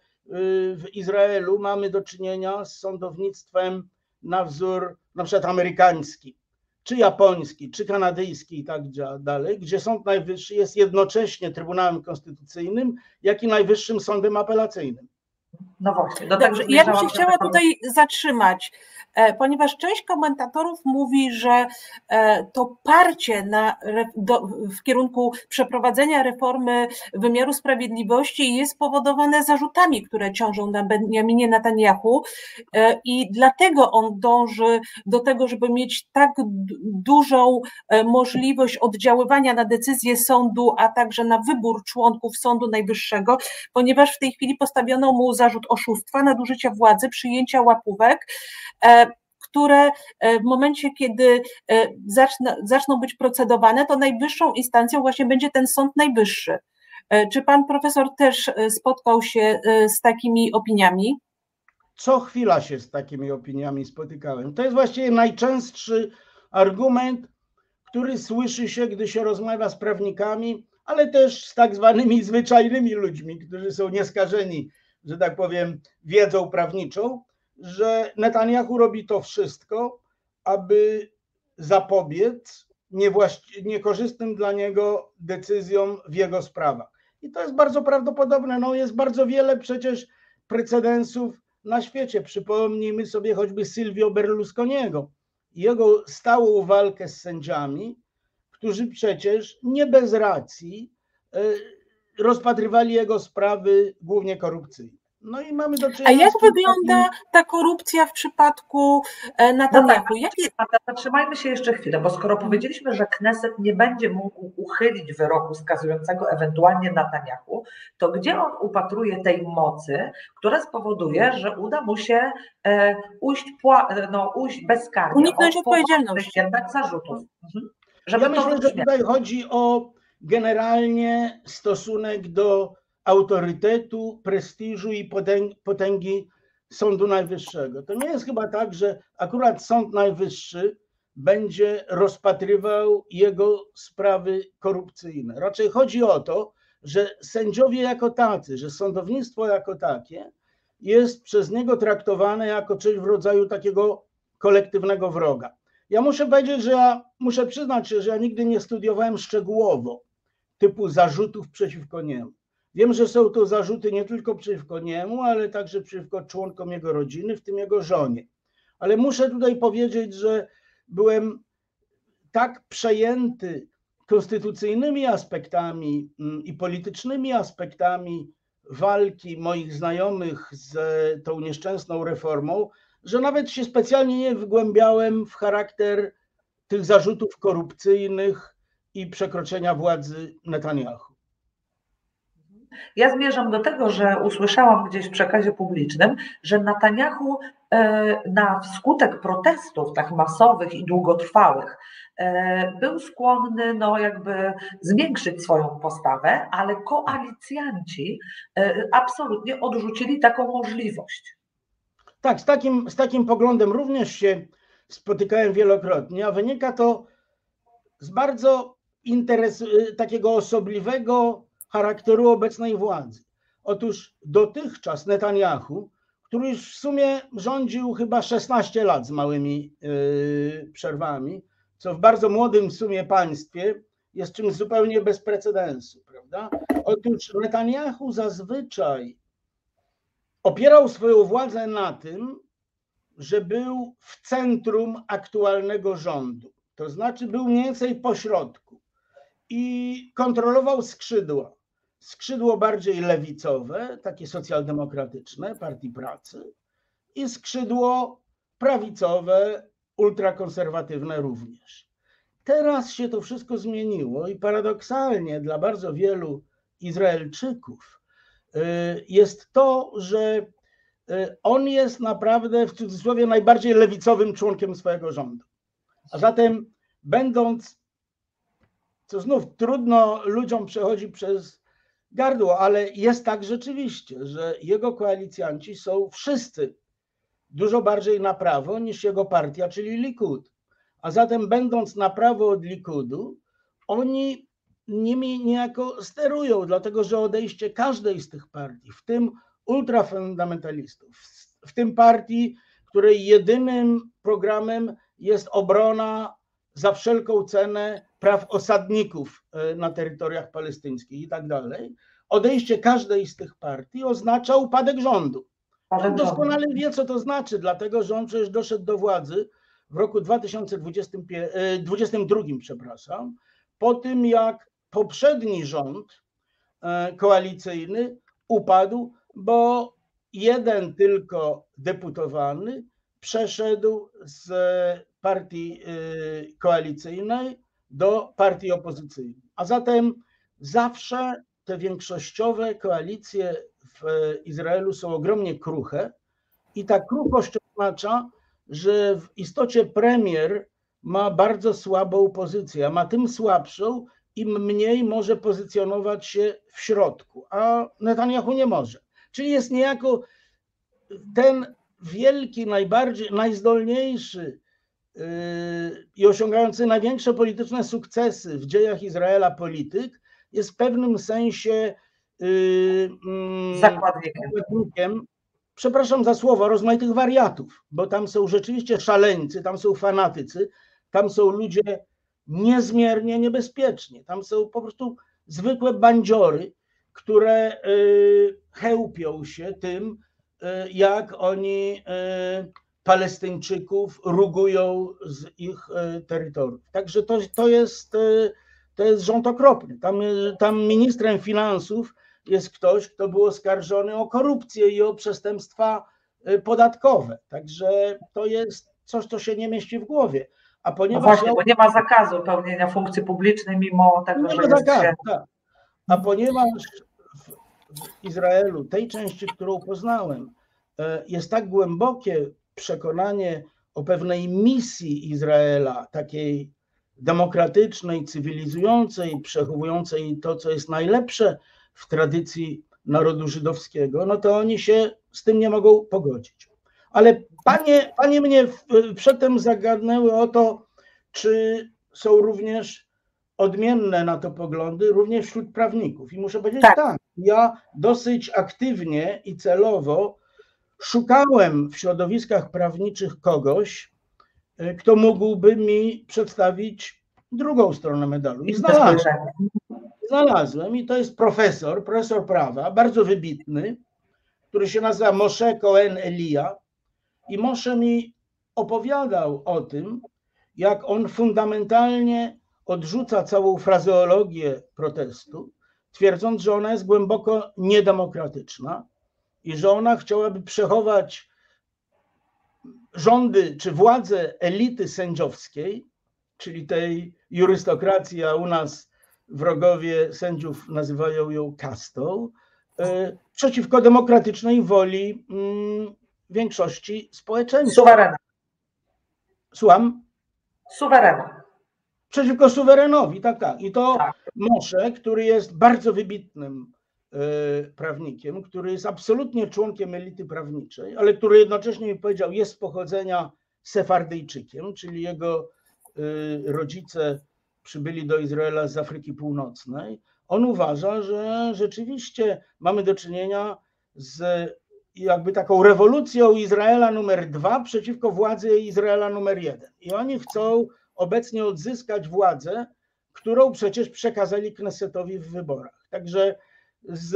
w Izraelu mamy do czynienia z sądownictwem na wzór na przykład amerykański czy japoński, czy kanadyjski i tak dalej, gdzie Sąd Najwyższy jest jednocześnie Trybunałem Konstytucyjnym, jak i Najwyższym Sądem Apelacyjnym. No właśnie. Dobrze, ja bym się chciała tutaj zatrzymać, e, ponieważ część komentatorów mówi, że e, to parcie na, do, w kierunku przeprowadzenia reformy wymiaru sprawiedliwości jest spowodowane zarzutami, które ciążą na Benjaminie Netanyahu e, i dlatego on dąży do tego, żeby mieć tak dużą możliwość oddziaływania na decyzję sądu, a także na wybór członków Sądu Najwyższego, ponieważ w tej chwili postawiono mu zarzut oszustwa, nadużycia władzy, przyjęcia łapówek e, które e, w momencie, kiedy e, zaczną, być procedowane, to najwyższą instancją właśnie będzie ten Sąd Najwyższy. Czy pan profesor też spotkał się z takimi opiniami? Co chwila się z takimi opiniami spotykałem. To jest właściwie najczęstszy argument, który słyszy się, gdy się rozmawia z prawnikami, ale też z tak zwanymi zwyczajnymi ludźmi, którzy są nieskażeni że tak powiem, wiedzą prawniczą, że Netanyahu robi to wszystko, aby zapobiec niekorzystnym dla niego decyzjom w jego sprawach. I to jest bardzo prawdopodobne. No, jest bardzo wiele przecież precedensów na świecie. Przypomnijmy sobie choćby Silvio Berlusconiego, jego stałą walkę z sędziami, którzy przecież nie bez racji e, rozpatrywali jego sprawy głównie korupcyjne. No i mamy do czynienia. A jak wygląda ta korupcja w przypadku e, Netanyahu? No tak, zatrzymajmy się jeszcze chwilę, bo skoro powiedzieliśmy, że Kneset nie będzie mógł uchylić wyroku skazującego ewentualnie Netanyahu, to gdzie on upatruje tej mocy, która spowoduje, że uda mu się e, ujść, no, ujść bezkarnie Uniknąć odpowiedzialności. jednak zarzutów. Mhm. Żeby ja myślę, że tutaj chodzi o generalnie stosunek do autorytetu, prestiżu i potęgi Sądu Najwyższego. To nie jest chyba tak, że akurat Sąd Najwyższy będzie rozpatrywał jego sprawy korupcyjne. Raczej chodzi o to, że sędziowie jako tacy, że sądownictwo jako takie jest przez niego traktowane jako coś w rodzaju takiego kolektywnego wroga. Ja muszę powiedzieć, że ja muszę przyznać się, że ja nigdy nie studiowałem szczegółowo typu zarzutów przeciwko niemu. Wiem, że są to zarzuty nie tylko przeciwko niemu, ale także przeciwko członkom jego rodziny, w tym jego żonie. Ale muszę tutaj powiedzieć, że byłem tak przejęty konstytucyjnymi aspektami mm, i politycznymi aspektami walki moich znajomych z tą nieszczęsną reformą, że nawet się specjalnie nie wgłębiałem w charakter tych zarzutów korupcyjnych i przekroczenia władzy Netanyahu. Ja zmierzam do tego, że usłyszałam gdzieś w przekazie publicznym, że Netanyahu e, na wskutek protestów tak masowych i długotrwałych e, był skłonny no jakby zwiększyć swoją postawę, ale koalicjanci e, absolutnie odrzucili taką możliwość. Tak, z takim, z takim poglądem również się spotykałem wielokrotnie, a wynika to z bardzo interes, takiego osobliwego charakteru obecnej władzy. Otóż dotychczas Netanyahu, który już w sumie rządził chyba 16 lat z małymi yy, przerwami, co w bardzo młodym w sumie państwie jest czymś zupełnie bez precedensu, prawda? Otóż Netanyahu zazwyczaj opierał swoją władzę na tym, że był w centrum aktualnego rządu. To znaczy był mniej więcej pośrodku i kontrolował skrzydła skrzydło bardziej lewicowe, takie socjaldemokratyczne, Partii Pracy, i skrzydło prawicowe, ultrakonserwatywne również. Teraz się to wszystko zmieniło i paradoksalnie dla bardzo wielu Izraelczyków y, jest to, że y, on jest naprawdę w cudzysłowie najbardziej lewicowym członkiem swojego rządu. A zatem, będąc, co znów trudno ludziom przechodzi przez gardło, ale jest tak rzeczywiście, że jego koalicjanci są wszyscy dużo bardziej na prawo niż jego partia, czyli Likud. A zatem, będąc na prawo od Likudu, oni nimi niejako sterują, dlatego że odejście każdej z tych partii, w tym ultrafundamentalistów, w tym partii, której jedynym programem jest obrona za wszelką cenę praw osadników e, na terytoriach palestyńskich i tak dalej, odejście każdej z tych partii oznacza upadek rządu. On doskonale wie, co to znaczy, dlatego że on przecież doszedł do władzy w roku 2022, e, przepraszam, po tym jak poprzedni rząd e, koalicyjny upadł, bo jeden tylko deputowany przeszedł z partii koalicyjnej do partii opozycyjnej. A zatem zawsze te większościowe koalicje w Izraelu są ogromnie kruche i ta kruchość oznacza, że w istocie premier ma bardzo słabą pozycję, a ma tym słabszą, im mniej może pozycjonować się w środku, a Netanyahu nie może. Czyli jest niejako ten wielki, najbardziej, najzdolniejszy i osiągający największe polityczne sukcesy w dziejach Izraela polityk jest w pewnym sensie y, mm, zakładnikiem. Przepraszam za słowo, rozmaitych wariatów, bo tam są rzeczywiście szaleńcy, tam są fanatycy, tam są ludzie niezmiernie niebezpieczni, tam są po prostu zwykłe bandziory, które y, chełpią się tym, jak oni Palestyńczyków rugują z ich e, terytoriów. Także to, to, jest, e, to jest rząd okropny. Tam, e, tam ministrem finansów jest ktoś, kto był oskarżony o korupcję i o przestępstwa podatkowe. Także to jest coś, co się nie mieści w głowie. A ponieważ no właśnie, bo nie ma zakazu pełnienia funkcji publicznej, mimo tego, nie że jest zakazu, się... tak. A ponieważ w Izraelu, tej części, którą poznałem, jest tak głębokie przekonanie o pewnej misji Izraela, takiej demokratycznej, cywilizującej, przechowującej to, co jest najlepsze w tradycji narodu żydowskiego, no to oni się z tym nie mogą pogodzić. Ale panie, panie mnie przedtem zagadnęły o to, czy są również odmienne na to poglądy, również wśród prawników. I muszę powiedzieć Tak. tak, ja dosyć aktywnie i celowo szukałem w środowiskach prawniczych kogoś, y, kto mógłby mi przedstawić drugą stronę medalu. I znalazłem. znalazłem i to jest profesor, profesor prawa, bardzo wybitny, który się nazywa Moshe Cohen Elia. I Moshe mi opowiadał o tym, jak on fundamentalnie odrzuca całą frazeologię protestu, twierdząc, że ona jest głęboko niedemokratyczna i że ona chciałaby przechować rządy czy władzę elity sędziowskiej, czyli tej jurystokracji, a u nas wrogowie sędziów nazywają ją kastą, e, przeciwko demokratycznej woli mm, większości społeczeństwa. Suwerena. Słucham? Suwerena. Przeciwko suwerenowi, tak, tak. I to Tak. Mosze, który jest bardzo wybitnym prawnikiem, który jest absolutnie członkiem elity prawniczej, ale który jednocześnie mi powiedział, jest z pochodzenia Sefardyjczykiem, czyli jego e, rodzice przybyli do Izraela z Afryki Północnej. On uważa, że rzeczywiście mamy do czynienia z jakby taką rewolucją Izraela numer dwa przeciwko władzy Izraela numer jeden. I oni chcą obecnie odzyskać władzę, którą przecież przekazali Knessetowi w wyborach. Także z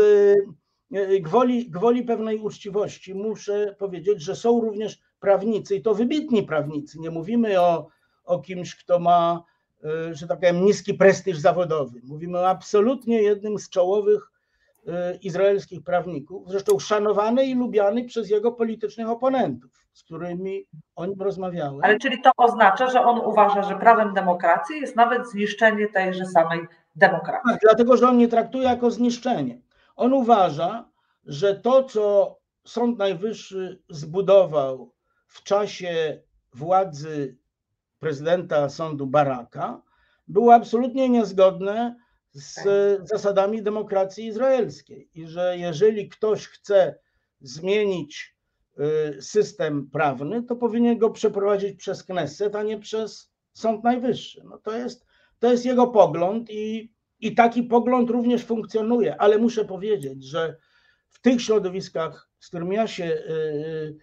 e, gwoli, gwoli pewnej uczciwości muszę powiedzieć, że są również prawnicy i to wybitni prawnicy. Nie mówimy o, o kimś, kto ma, e, że tak powiem, niski prestiż zawodowy. Mówimy o absolutnie jednym z czołowych e, izraelskich prawników, zresztą szanowany i lubiany przez jego politycznych oponentów, z którymi o nim rozmawiałem. Ale czyli to oznacza, że on uważa, że prawem demokracji jest nawet zniszczenie tejże samej Tak, dlatego, że on nie traktuje jako zniszczenie. On uważa, że to, co Sąd Najwyższy zbudował w czasie władzy prezydenta sądu Baraka, było absolutnie niezgodne z zasadami demokracji izraelskiej. I że jeżeli ktoś chce zmienić y, system prawny, to powinien go przeprowadzić przez Knesset, a nie przez Sąd Najwyższy. No to jest, to jest jego pogląd i, i taki pogląd również funkcjonuje, ale muszę powiedzieć, że w tych środowiskach, z którymi ja się y, y,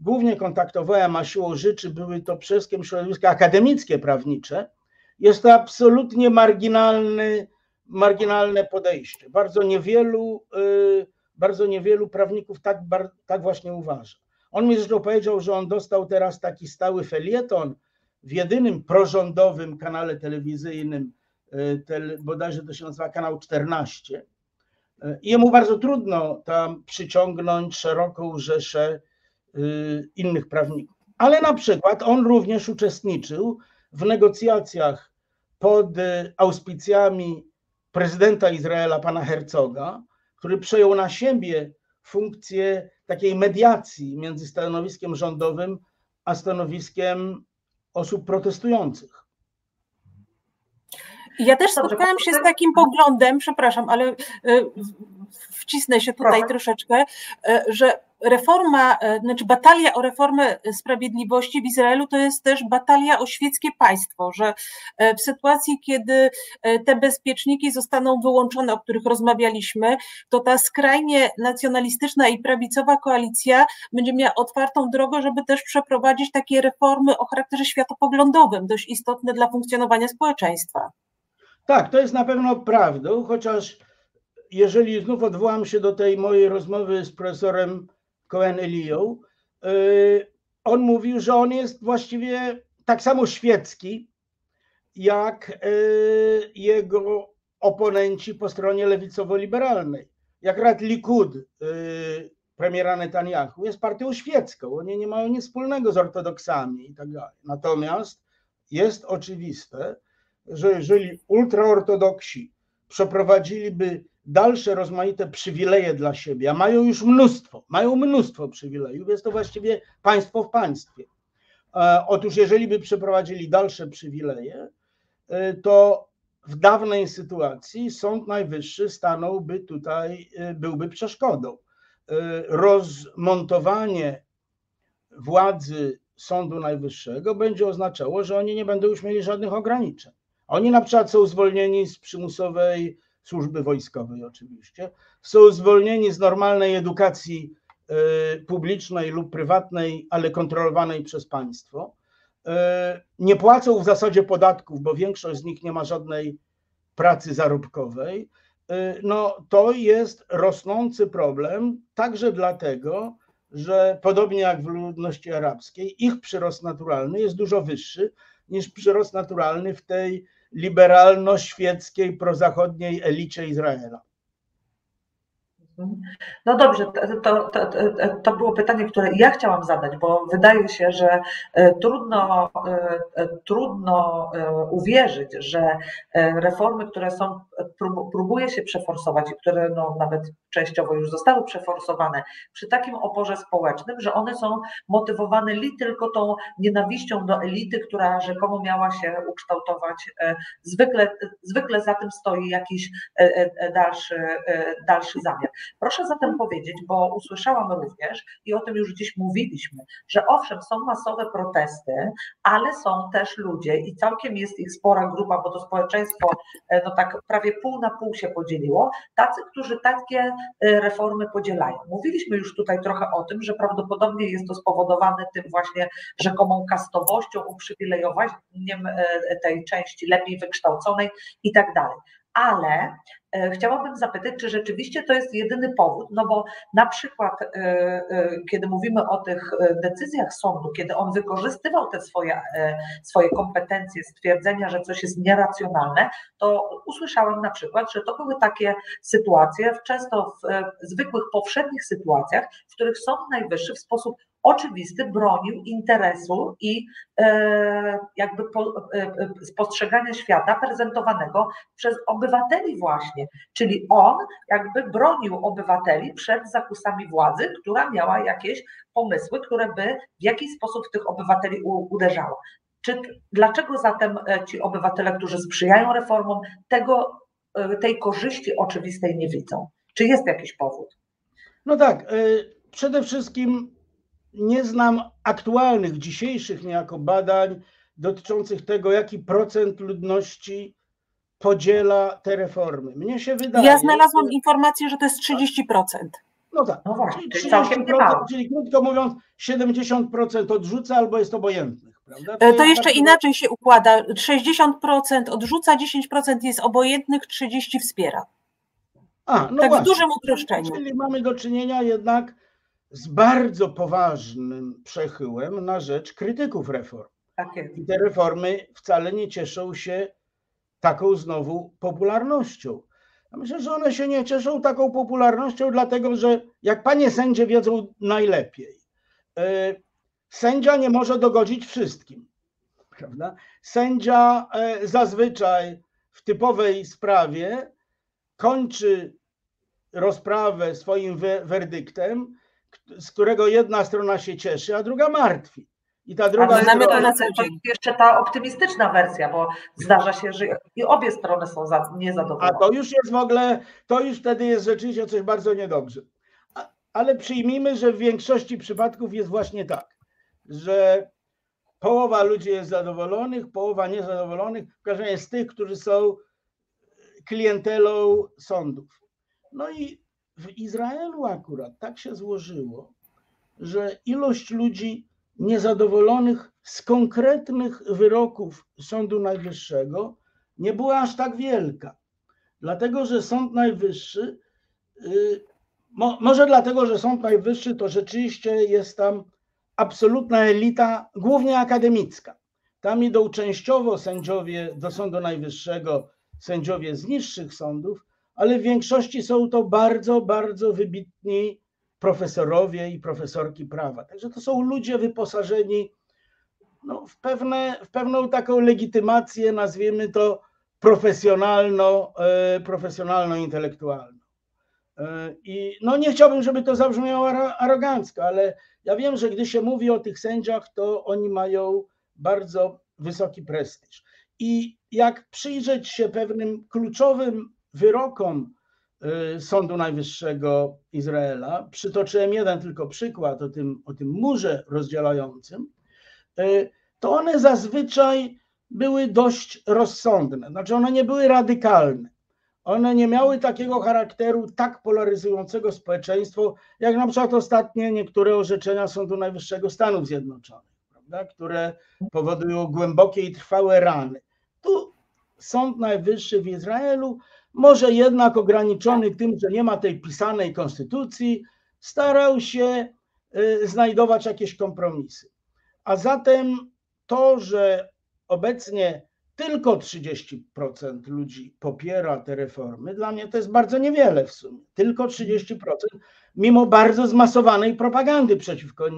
głównie kontaktowałem, a siłą rzeczy były to przede wszystkim środowiska akademickie, prawnicze, jest to absolutnie marginalny, marginalne podejście. Bardzo niewielu, y, bardzo niewielu prawników tak, tak właśnie uważa. On mi zresztą powiedział, że on dostał teraz taki stały felieton w jedynym prorządowym kanale telewizyjnym, tel, bodajże to się nazywa kanał 14. Y, I jemu bardzo trudno tam przyciągnąć szeroką rzeszę y, innych prawników. Ale na przykład on również uczestniczył w negocjacjach pod auspicjami prezydenta Izraela, pana Herzoga, który przejął na siebie funkcję takiej mediacji między stanowiskiem rządowym a stanowiskiem osób protestujących. Ja też Dobrze, spotkałam się z takim poglądem, przepraszam, ale y, wcisnę się tutaj Proszę. troszeczkę, y, że reforma, y, znaczy batalia o reformę sprawiedliwości w Izraelu to jest też batalia o świeckie państwo, że w sytuacji, kiedy te bezpieczniki zostaną wyłączone, o których rozmawialiśmy, to ta skrajnie nacjonalistyczna i prawicowa koalicja będzie miała otwartą drogę, żeby też przeprowadzić takie reformy o charakterze światopoglądowym, dość istotne dla funkcjonowania społeczeństwa. Tak, to jest na pewno prawdą, chociaż jeżeli znów odwołam się do tej mojej rozmowy z profesorem Cohen Elią, yy, on mówił, że on jest właściwie tak samo świecki, jak yy, jego oponenci po stronie lewicowo-liberalnej. Jak Rad Likud yy, premiera Netanyahu jest partią świecką, oni nie mają nic wspólnego z ortodoksami i tak dalej. Natomiast jest oczywiste, że jeżeli ultraortodoksi przeprowadziliby dalsze rozmaite przywileje dla siebie, a mają już mnóstwo, mają mnóstwo przywilejów, jest to właściwie państwo w państwie. E, Otóż jeżeli by przeprowadzili dalsze przywileje, e, to w dawnej sytuacji Sąd Najwyższy stanąłby tutaj, e, byłby przeszkodą. Rozmontowanie władzy Sądu Najwyższego będzie oznaczało, że oni nie będą już mieli żadnych ograniczeń. Oni na przykład są zwolnieni z przymusowej służby wojskowej, oczywiście, są zwolnieni z normalnej edukacji y, publicznej lub prywatnej, ale kontrolowanej przez państwo. Y, nie płacą w zasadzie podatków, bo większość z nich nie ma żadnej pracy zarobkowej. Y, no, to jest rosnący problem, także dlatego, że podobnie jak w ludności arabskiej, ich przyrost naturalny jest dużo wyższy niż przyrost naturalny w tej liberalno-świeckiej, prozachodniej elicie Izraela. No dobrze, to, to, to, było pytanie, które ja chciałam zadać, bo wydaje się, że e, trudno, e, e, trudno uwierzyć, że reformy, które są, próbuje się przeforsować i które no, nawet częściowo już zostały przeforsowane przy takim oporze społecznym, że one są motywowane li tylko tą nienawiścią do elity, która rzekomo miała się ukształtować. Zwykle, zwykle za tym stoi jakiś dalszy, dalszy zamiar. Proszę zatem powiedzieć, bo usłyszałam również i o tym już dziś mówiliśmy, że owszem, są masowe protesty, ale są też ludzie i całkiem jest ich spora grupa, bo to społeczeństwo e, no tak prawie pół na pół się podzieliło, tacy, którzy takie e, reformy podzielają. Mówiliśmy już tutaj trochę o tym, że prawdopodobnie jest to spowodowane tym właśnie rzekomą kastowością, uprzywilejowaniem e, tej części lepiej wykształconej i tak dalej ale chciałabym zapytać, czy rzeczywiście to jest jedyny powód, no bo na przykład, e, e, kiedy mówimy o tych decyzjach sądu, kiedy on wykorzystywał te swoje, swoje kompetencje, stwierdzenia, że coś jest nieracjonalne, to usłyszałem na przykład, że to były takie sytuacje, często w zwykłych, powszednich sytuacjach, w których Sąd Najwyższy w sposób oczywisty bronił interesu i e, jakby e, e, spostrzegania świata prezentowanego przez obywateli właśnie, czyli on jakby bronił obywateli przed zakusami władzy, która miała jakieś pomysły, które by w jakiś sposób tych obywateli uderzały. Czy, dlaczego zatem ci obywatele, którzy sprzyjają reformom, tego, tej korzyści oczywistej nie widzą? Czy jest jakiś powód? No tak, przede wszystkim nie znam aktualnych, dzisiejszych niejako badań dotyczących tego, jaki procent ludności podziela te reformy. Mnie się wydaje. Ja znalazłam że... informację, że to jest 30%. No tak, no właśnie, 30%, czyli krótko mówiąc, 70% odrzuca albo jest obojętnych. Prawda? To, to jeszcze tak... inaczej się układa. 60% odrzuca, 10% jest obojętnych, 30% wspiera. A, no tak właśnie. w dużym uproszczeniu. Czyli mamy do czynienia jednak z bardzo poważnym przechyłem na rzecz krytyków reform. Tak I te reformy wcale nie cieszą się taką znowu popularnością. Ja myślę, że one się nie cieszą taką popularnością, dlatego że jak panie sędzie wiedzą najlepiej, e, sędzia nie może dogodzić wszystkim. Prawda? Sędzia e, zazwyczaj w typowej sprawie kończy rozprawę swoim werdyktem, z którego jedna strona się cieszy, a druga martwi. I ta druga a strona... to na jeszcze ta optymistyczna wersja, bo zdarza się, że i obie strony są niezadowolone. A to już jest w ogóle, to już wtedy jest rzeczywiście coś bardzo niedobrze. Ale przyjmijmy, że w większości przypadków jest właśnie tak, że połowa ludzi jest zadowolonych, połowa niezadowolonych, w każdym razie z tych, którzy są klientelą sądów. No i w Izraelu akurat tak się złożyło, że ilość ludzi niezadowolonych z konkretnych wyroków Sądu Najwyższego nie była aż tak wielka. Dlatego, że Sąd Najwyższy, y, może dlatego, że Sąd Najwyższy to rzeczywiście jest tam absolutna elita, głównie akademicka. Tam idą częściowo sędziowie do Sądu Najwyższego, sędziowie z niższych sądów, ale w większości są to bardzo, bardzo wybitni profesorowie i profesorki prawa. Także to są ludzie wyposażeni no, w, pewne, w pewną taką legitymację, nazwijmy to profesjonalno, e, profesjonalno-intelektualną. E, I no nie chciałbym, żeby to zabrzmiało arogancko, ale ja wiem, że gdy się mówi o tych sędziach, to oni mają bardzo wysoki prestiż. I jak przyjrzeć się pewnym kluczowym wyrokom y, Sądu Najwyższego Izraela. Przytoczyłem jeden tylko przykład o tym, o tym murze rozdzielającym. to one zazwyczaj były dość rozsądne. Znaczy, one nie były radykalne. One nie miały takiego charakteru tak polaryzującego społeczeństwo, jak na przykład ostatnie niektóre orzeczenia Sądu Najwyższego Stanów Zjednoczonych, prawda, które powodują głębokie i trwałe rany. Tu Sąd Najwyższy w Izraelu, może jednak ograniczony tym, że nie ma tej pisanej konstytucji, starał się y, znajdować jakieś kompromisy. A zatem to, że obecnie tylko 30% ludzi popiera te reformy, dla mnie to jest bardzo niewiele w sumie. Tylko 30%, mimo bardzo zmasowanej propagandy przeciwko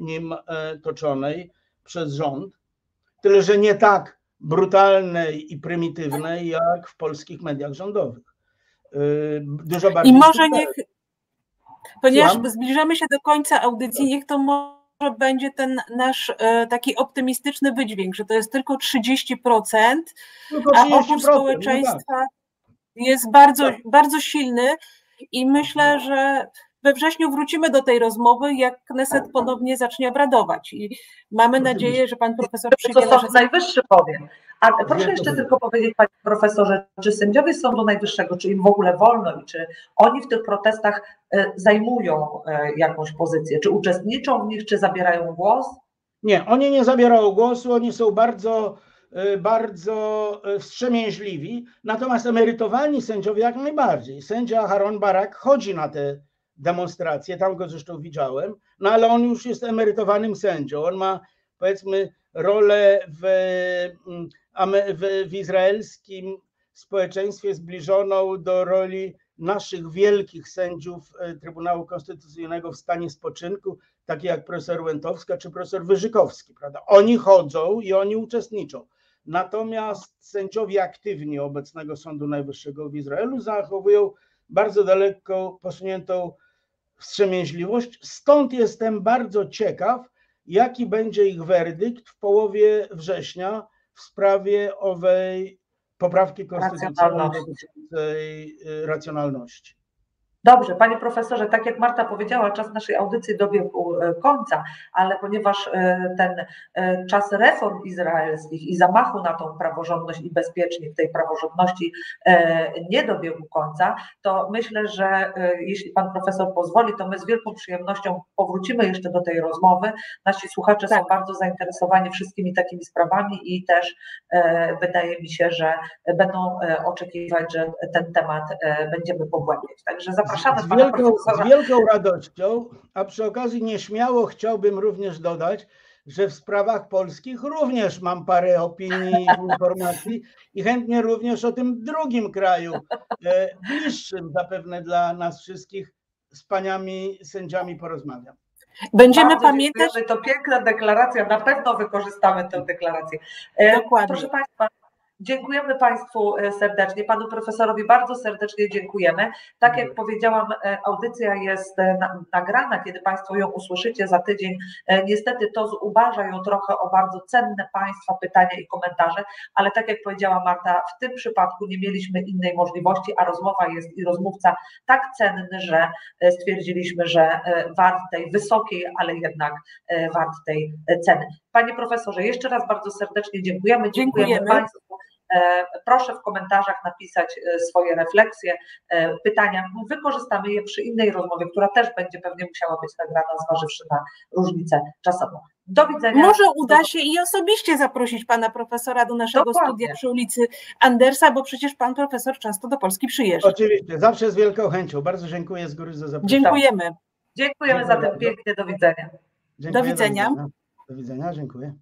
nim e, toczonej przez rząd. Tyle, że nie tak brutalnej i prymitywnej, jak w polskich mediach rządowych. E, dużo bardziej. I może niech, ponieważ Słucham? zbliżamy się do końca audycji, niech to może będzie ten nasz e, taki optymistyczny wydźwięk, że to jest tylko 30%, tylko 30% a opór społeczeństwa no tak. jest bardzo, tak. bardzo silny i myślę, że we wrześniu wrócimy do tej rozmowy, jak Kneset ponownie zacznie obradować. I mamy nadzieję, że pan profesor przyjdzie. To Sąd Najwyższy powiem. A proszę jeszcze tylko powiedzieć, panie profesorze, czy sędziowie Sądu Najwyższego, czy im w ogóle wolno i czy oni w tych protestach e, zajmują e, jakąś pozycję? Czy uczestniczą w nich, czy zabierają głos? Nie, oni nie zabierają głosu, oni są bardzo e, bardzo wstrzemięźliwi, natomiast emerytowani sędziowie jak najbardziej. Sędzia Haron Barak chodzi na te demonstracje, tam go zresztą widziałem, no ale on już jest emerytowanym sędzią, on ma powiedzmy rolę w, mm, w, w izraelskim społeczeństwie zbliżoną do roli naszych wielkich sędziów e, Trybunału Konstytucyjnego w stanie spoczynku, takie jak profesor Łętowska czy profesor Wyżykowski, prawda? Oni chodzą i oni uczestniczą. Natomiast sędziowie aktywni obecnego Sądu Najwyższego w Izraelu zachowują bardzo daleko posuniętą wstrzemięźliwość. Stąd jestem bardzo ciekaw, jaki będzie ich werdykt w połowie września w sprawie owej poprawki konstytucyjnej dotyczącej y, racjonalności. Dobrze, panie profesorze, tak jak Marta powiedziała, czas naszej audycji dobiegł e, końca, ale ponieważ e, ten e, czas reform izraelskich i zamachu na tą praworządność i bezpiecznik tej praworządności nie dobiegł końca, to myślę, że jeśli pan profesor pozwoli, to my z wielką przyjemnością powrócimy jeszcze do tej rozmowy. Nasi słuchacze tak. są bardzo zainteresowani wszystkimi takimi sprawami i też wydaje mi się, że będą oczekiwać, że ten temat będziemy pogłębiać. Także zapraszam Zapraszamy z wielką, z wielką radością, a przy okazji nieśmiało chciałbym również dodać, że w sprawach polskich również mam parę opinii i informacji i chętnie również o tym drugim kraju, e, bliższym zapewne dla nas wszystkich, z paniami sędziami porozmawiam. Będziemy Bardzo pamiętać. To piękna deklaracja, na pewno wykorzystamy tę deklarację. E, Dokładnie. Proszę Państwa, Dziękujemy Państwu e, serdecznie, Panu Profesorowi bardzo serdecznie dziękujemy. Tak jak powiedziałam, e, audycja jest e, nagrana, kiedy Państwo ją usłyszycie za tydzień. Niestety to zubaża ją trochę o bardzo cenne Państwa pytania i komentarze, ale tak jak powiedziała Marta, w tym przypadku nie mieliśmy innej możliwości, a rozmowa jest i rozmówca tak cenny, że stwierdziliśmy, że wart tej wysokiej, ale jednak wart tej ceny. Panie Profesorze, jeszcze raz bardzo serdecznie dziękujemy. Dziękujemy, dziękujemy. Państwu. E, proszę w komentarzach napisać e, swoje refleksje, e, pytania. Wykorzystamy je przy innej rozmowie, która też będzie pewnie musiała być nagrana, zważywszy na różnicę czasową. Do widzenia. Może uda się i osobiście zaprosić pana profesora do naszego Dokładnie. studia przy ulicy Andersa, bo przecież pan profesor często do Polski przyjeżdża. Oczywiście, zawsze z wielką chęcią. Bardzo dziękuję z góry za zaproszenie. Dziękujemy. Dziękujemy za ten pięknie. Do widzenia. Dziękuję, do widzenia. Do widzenia. Do widzenia, dziękuję.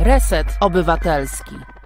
Reset Obywatelski.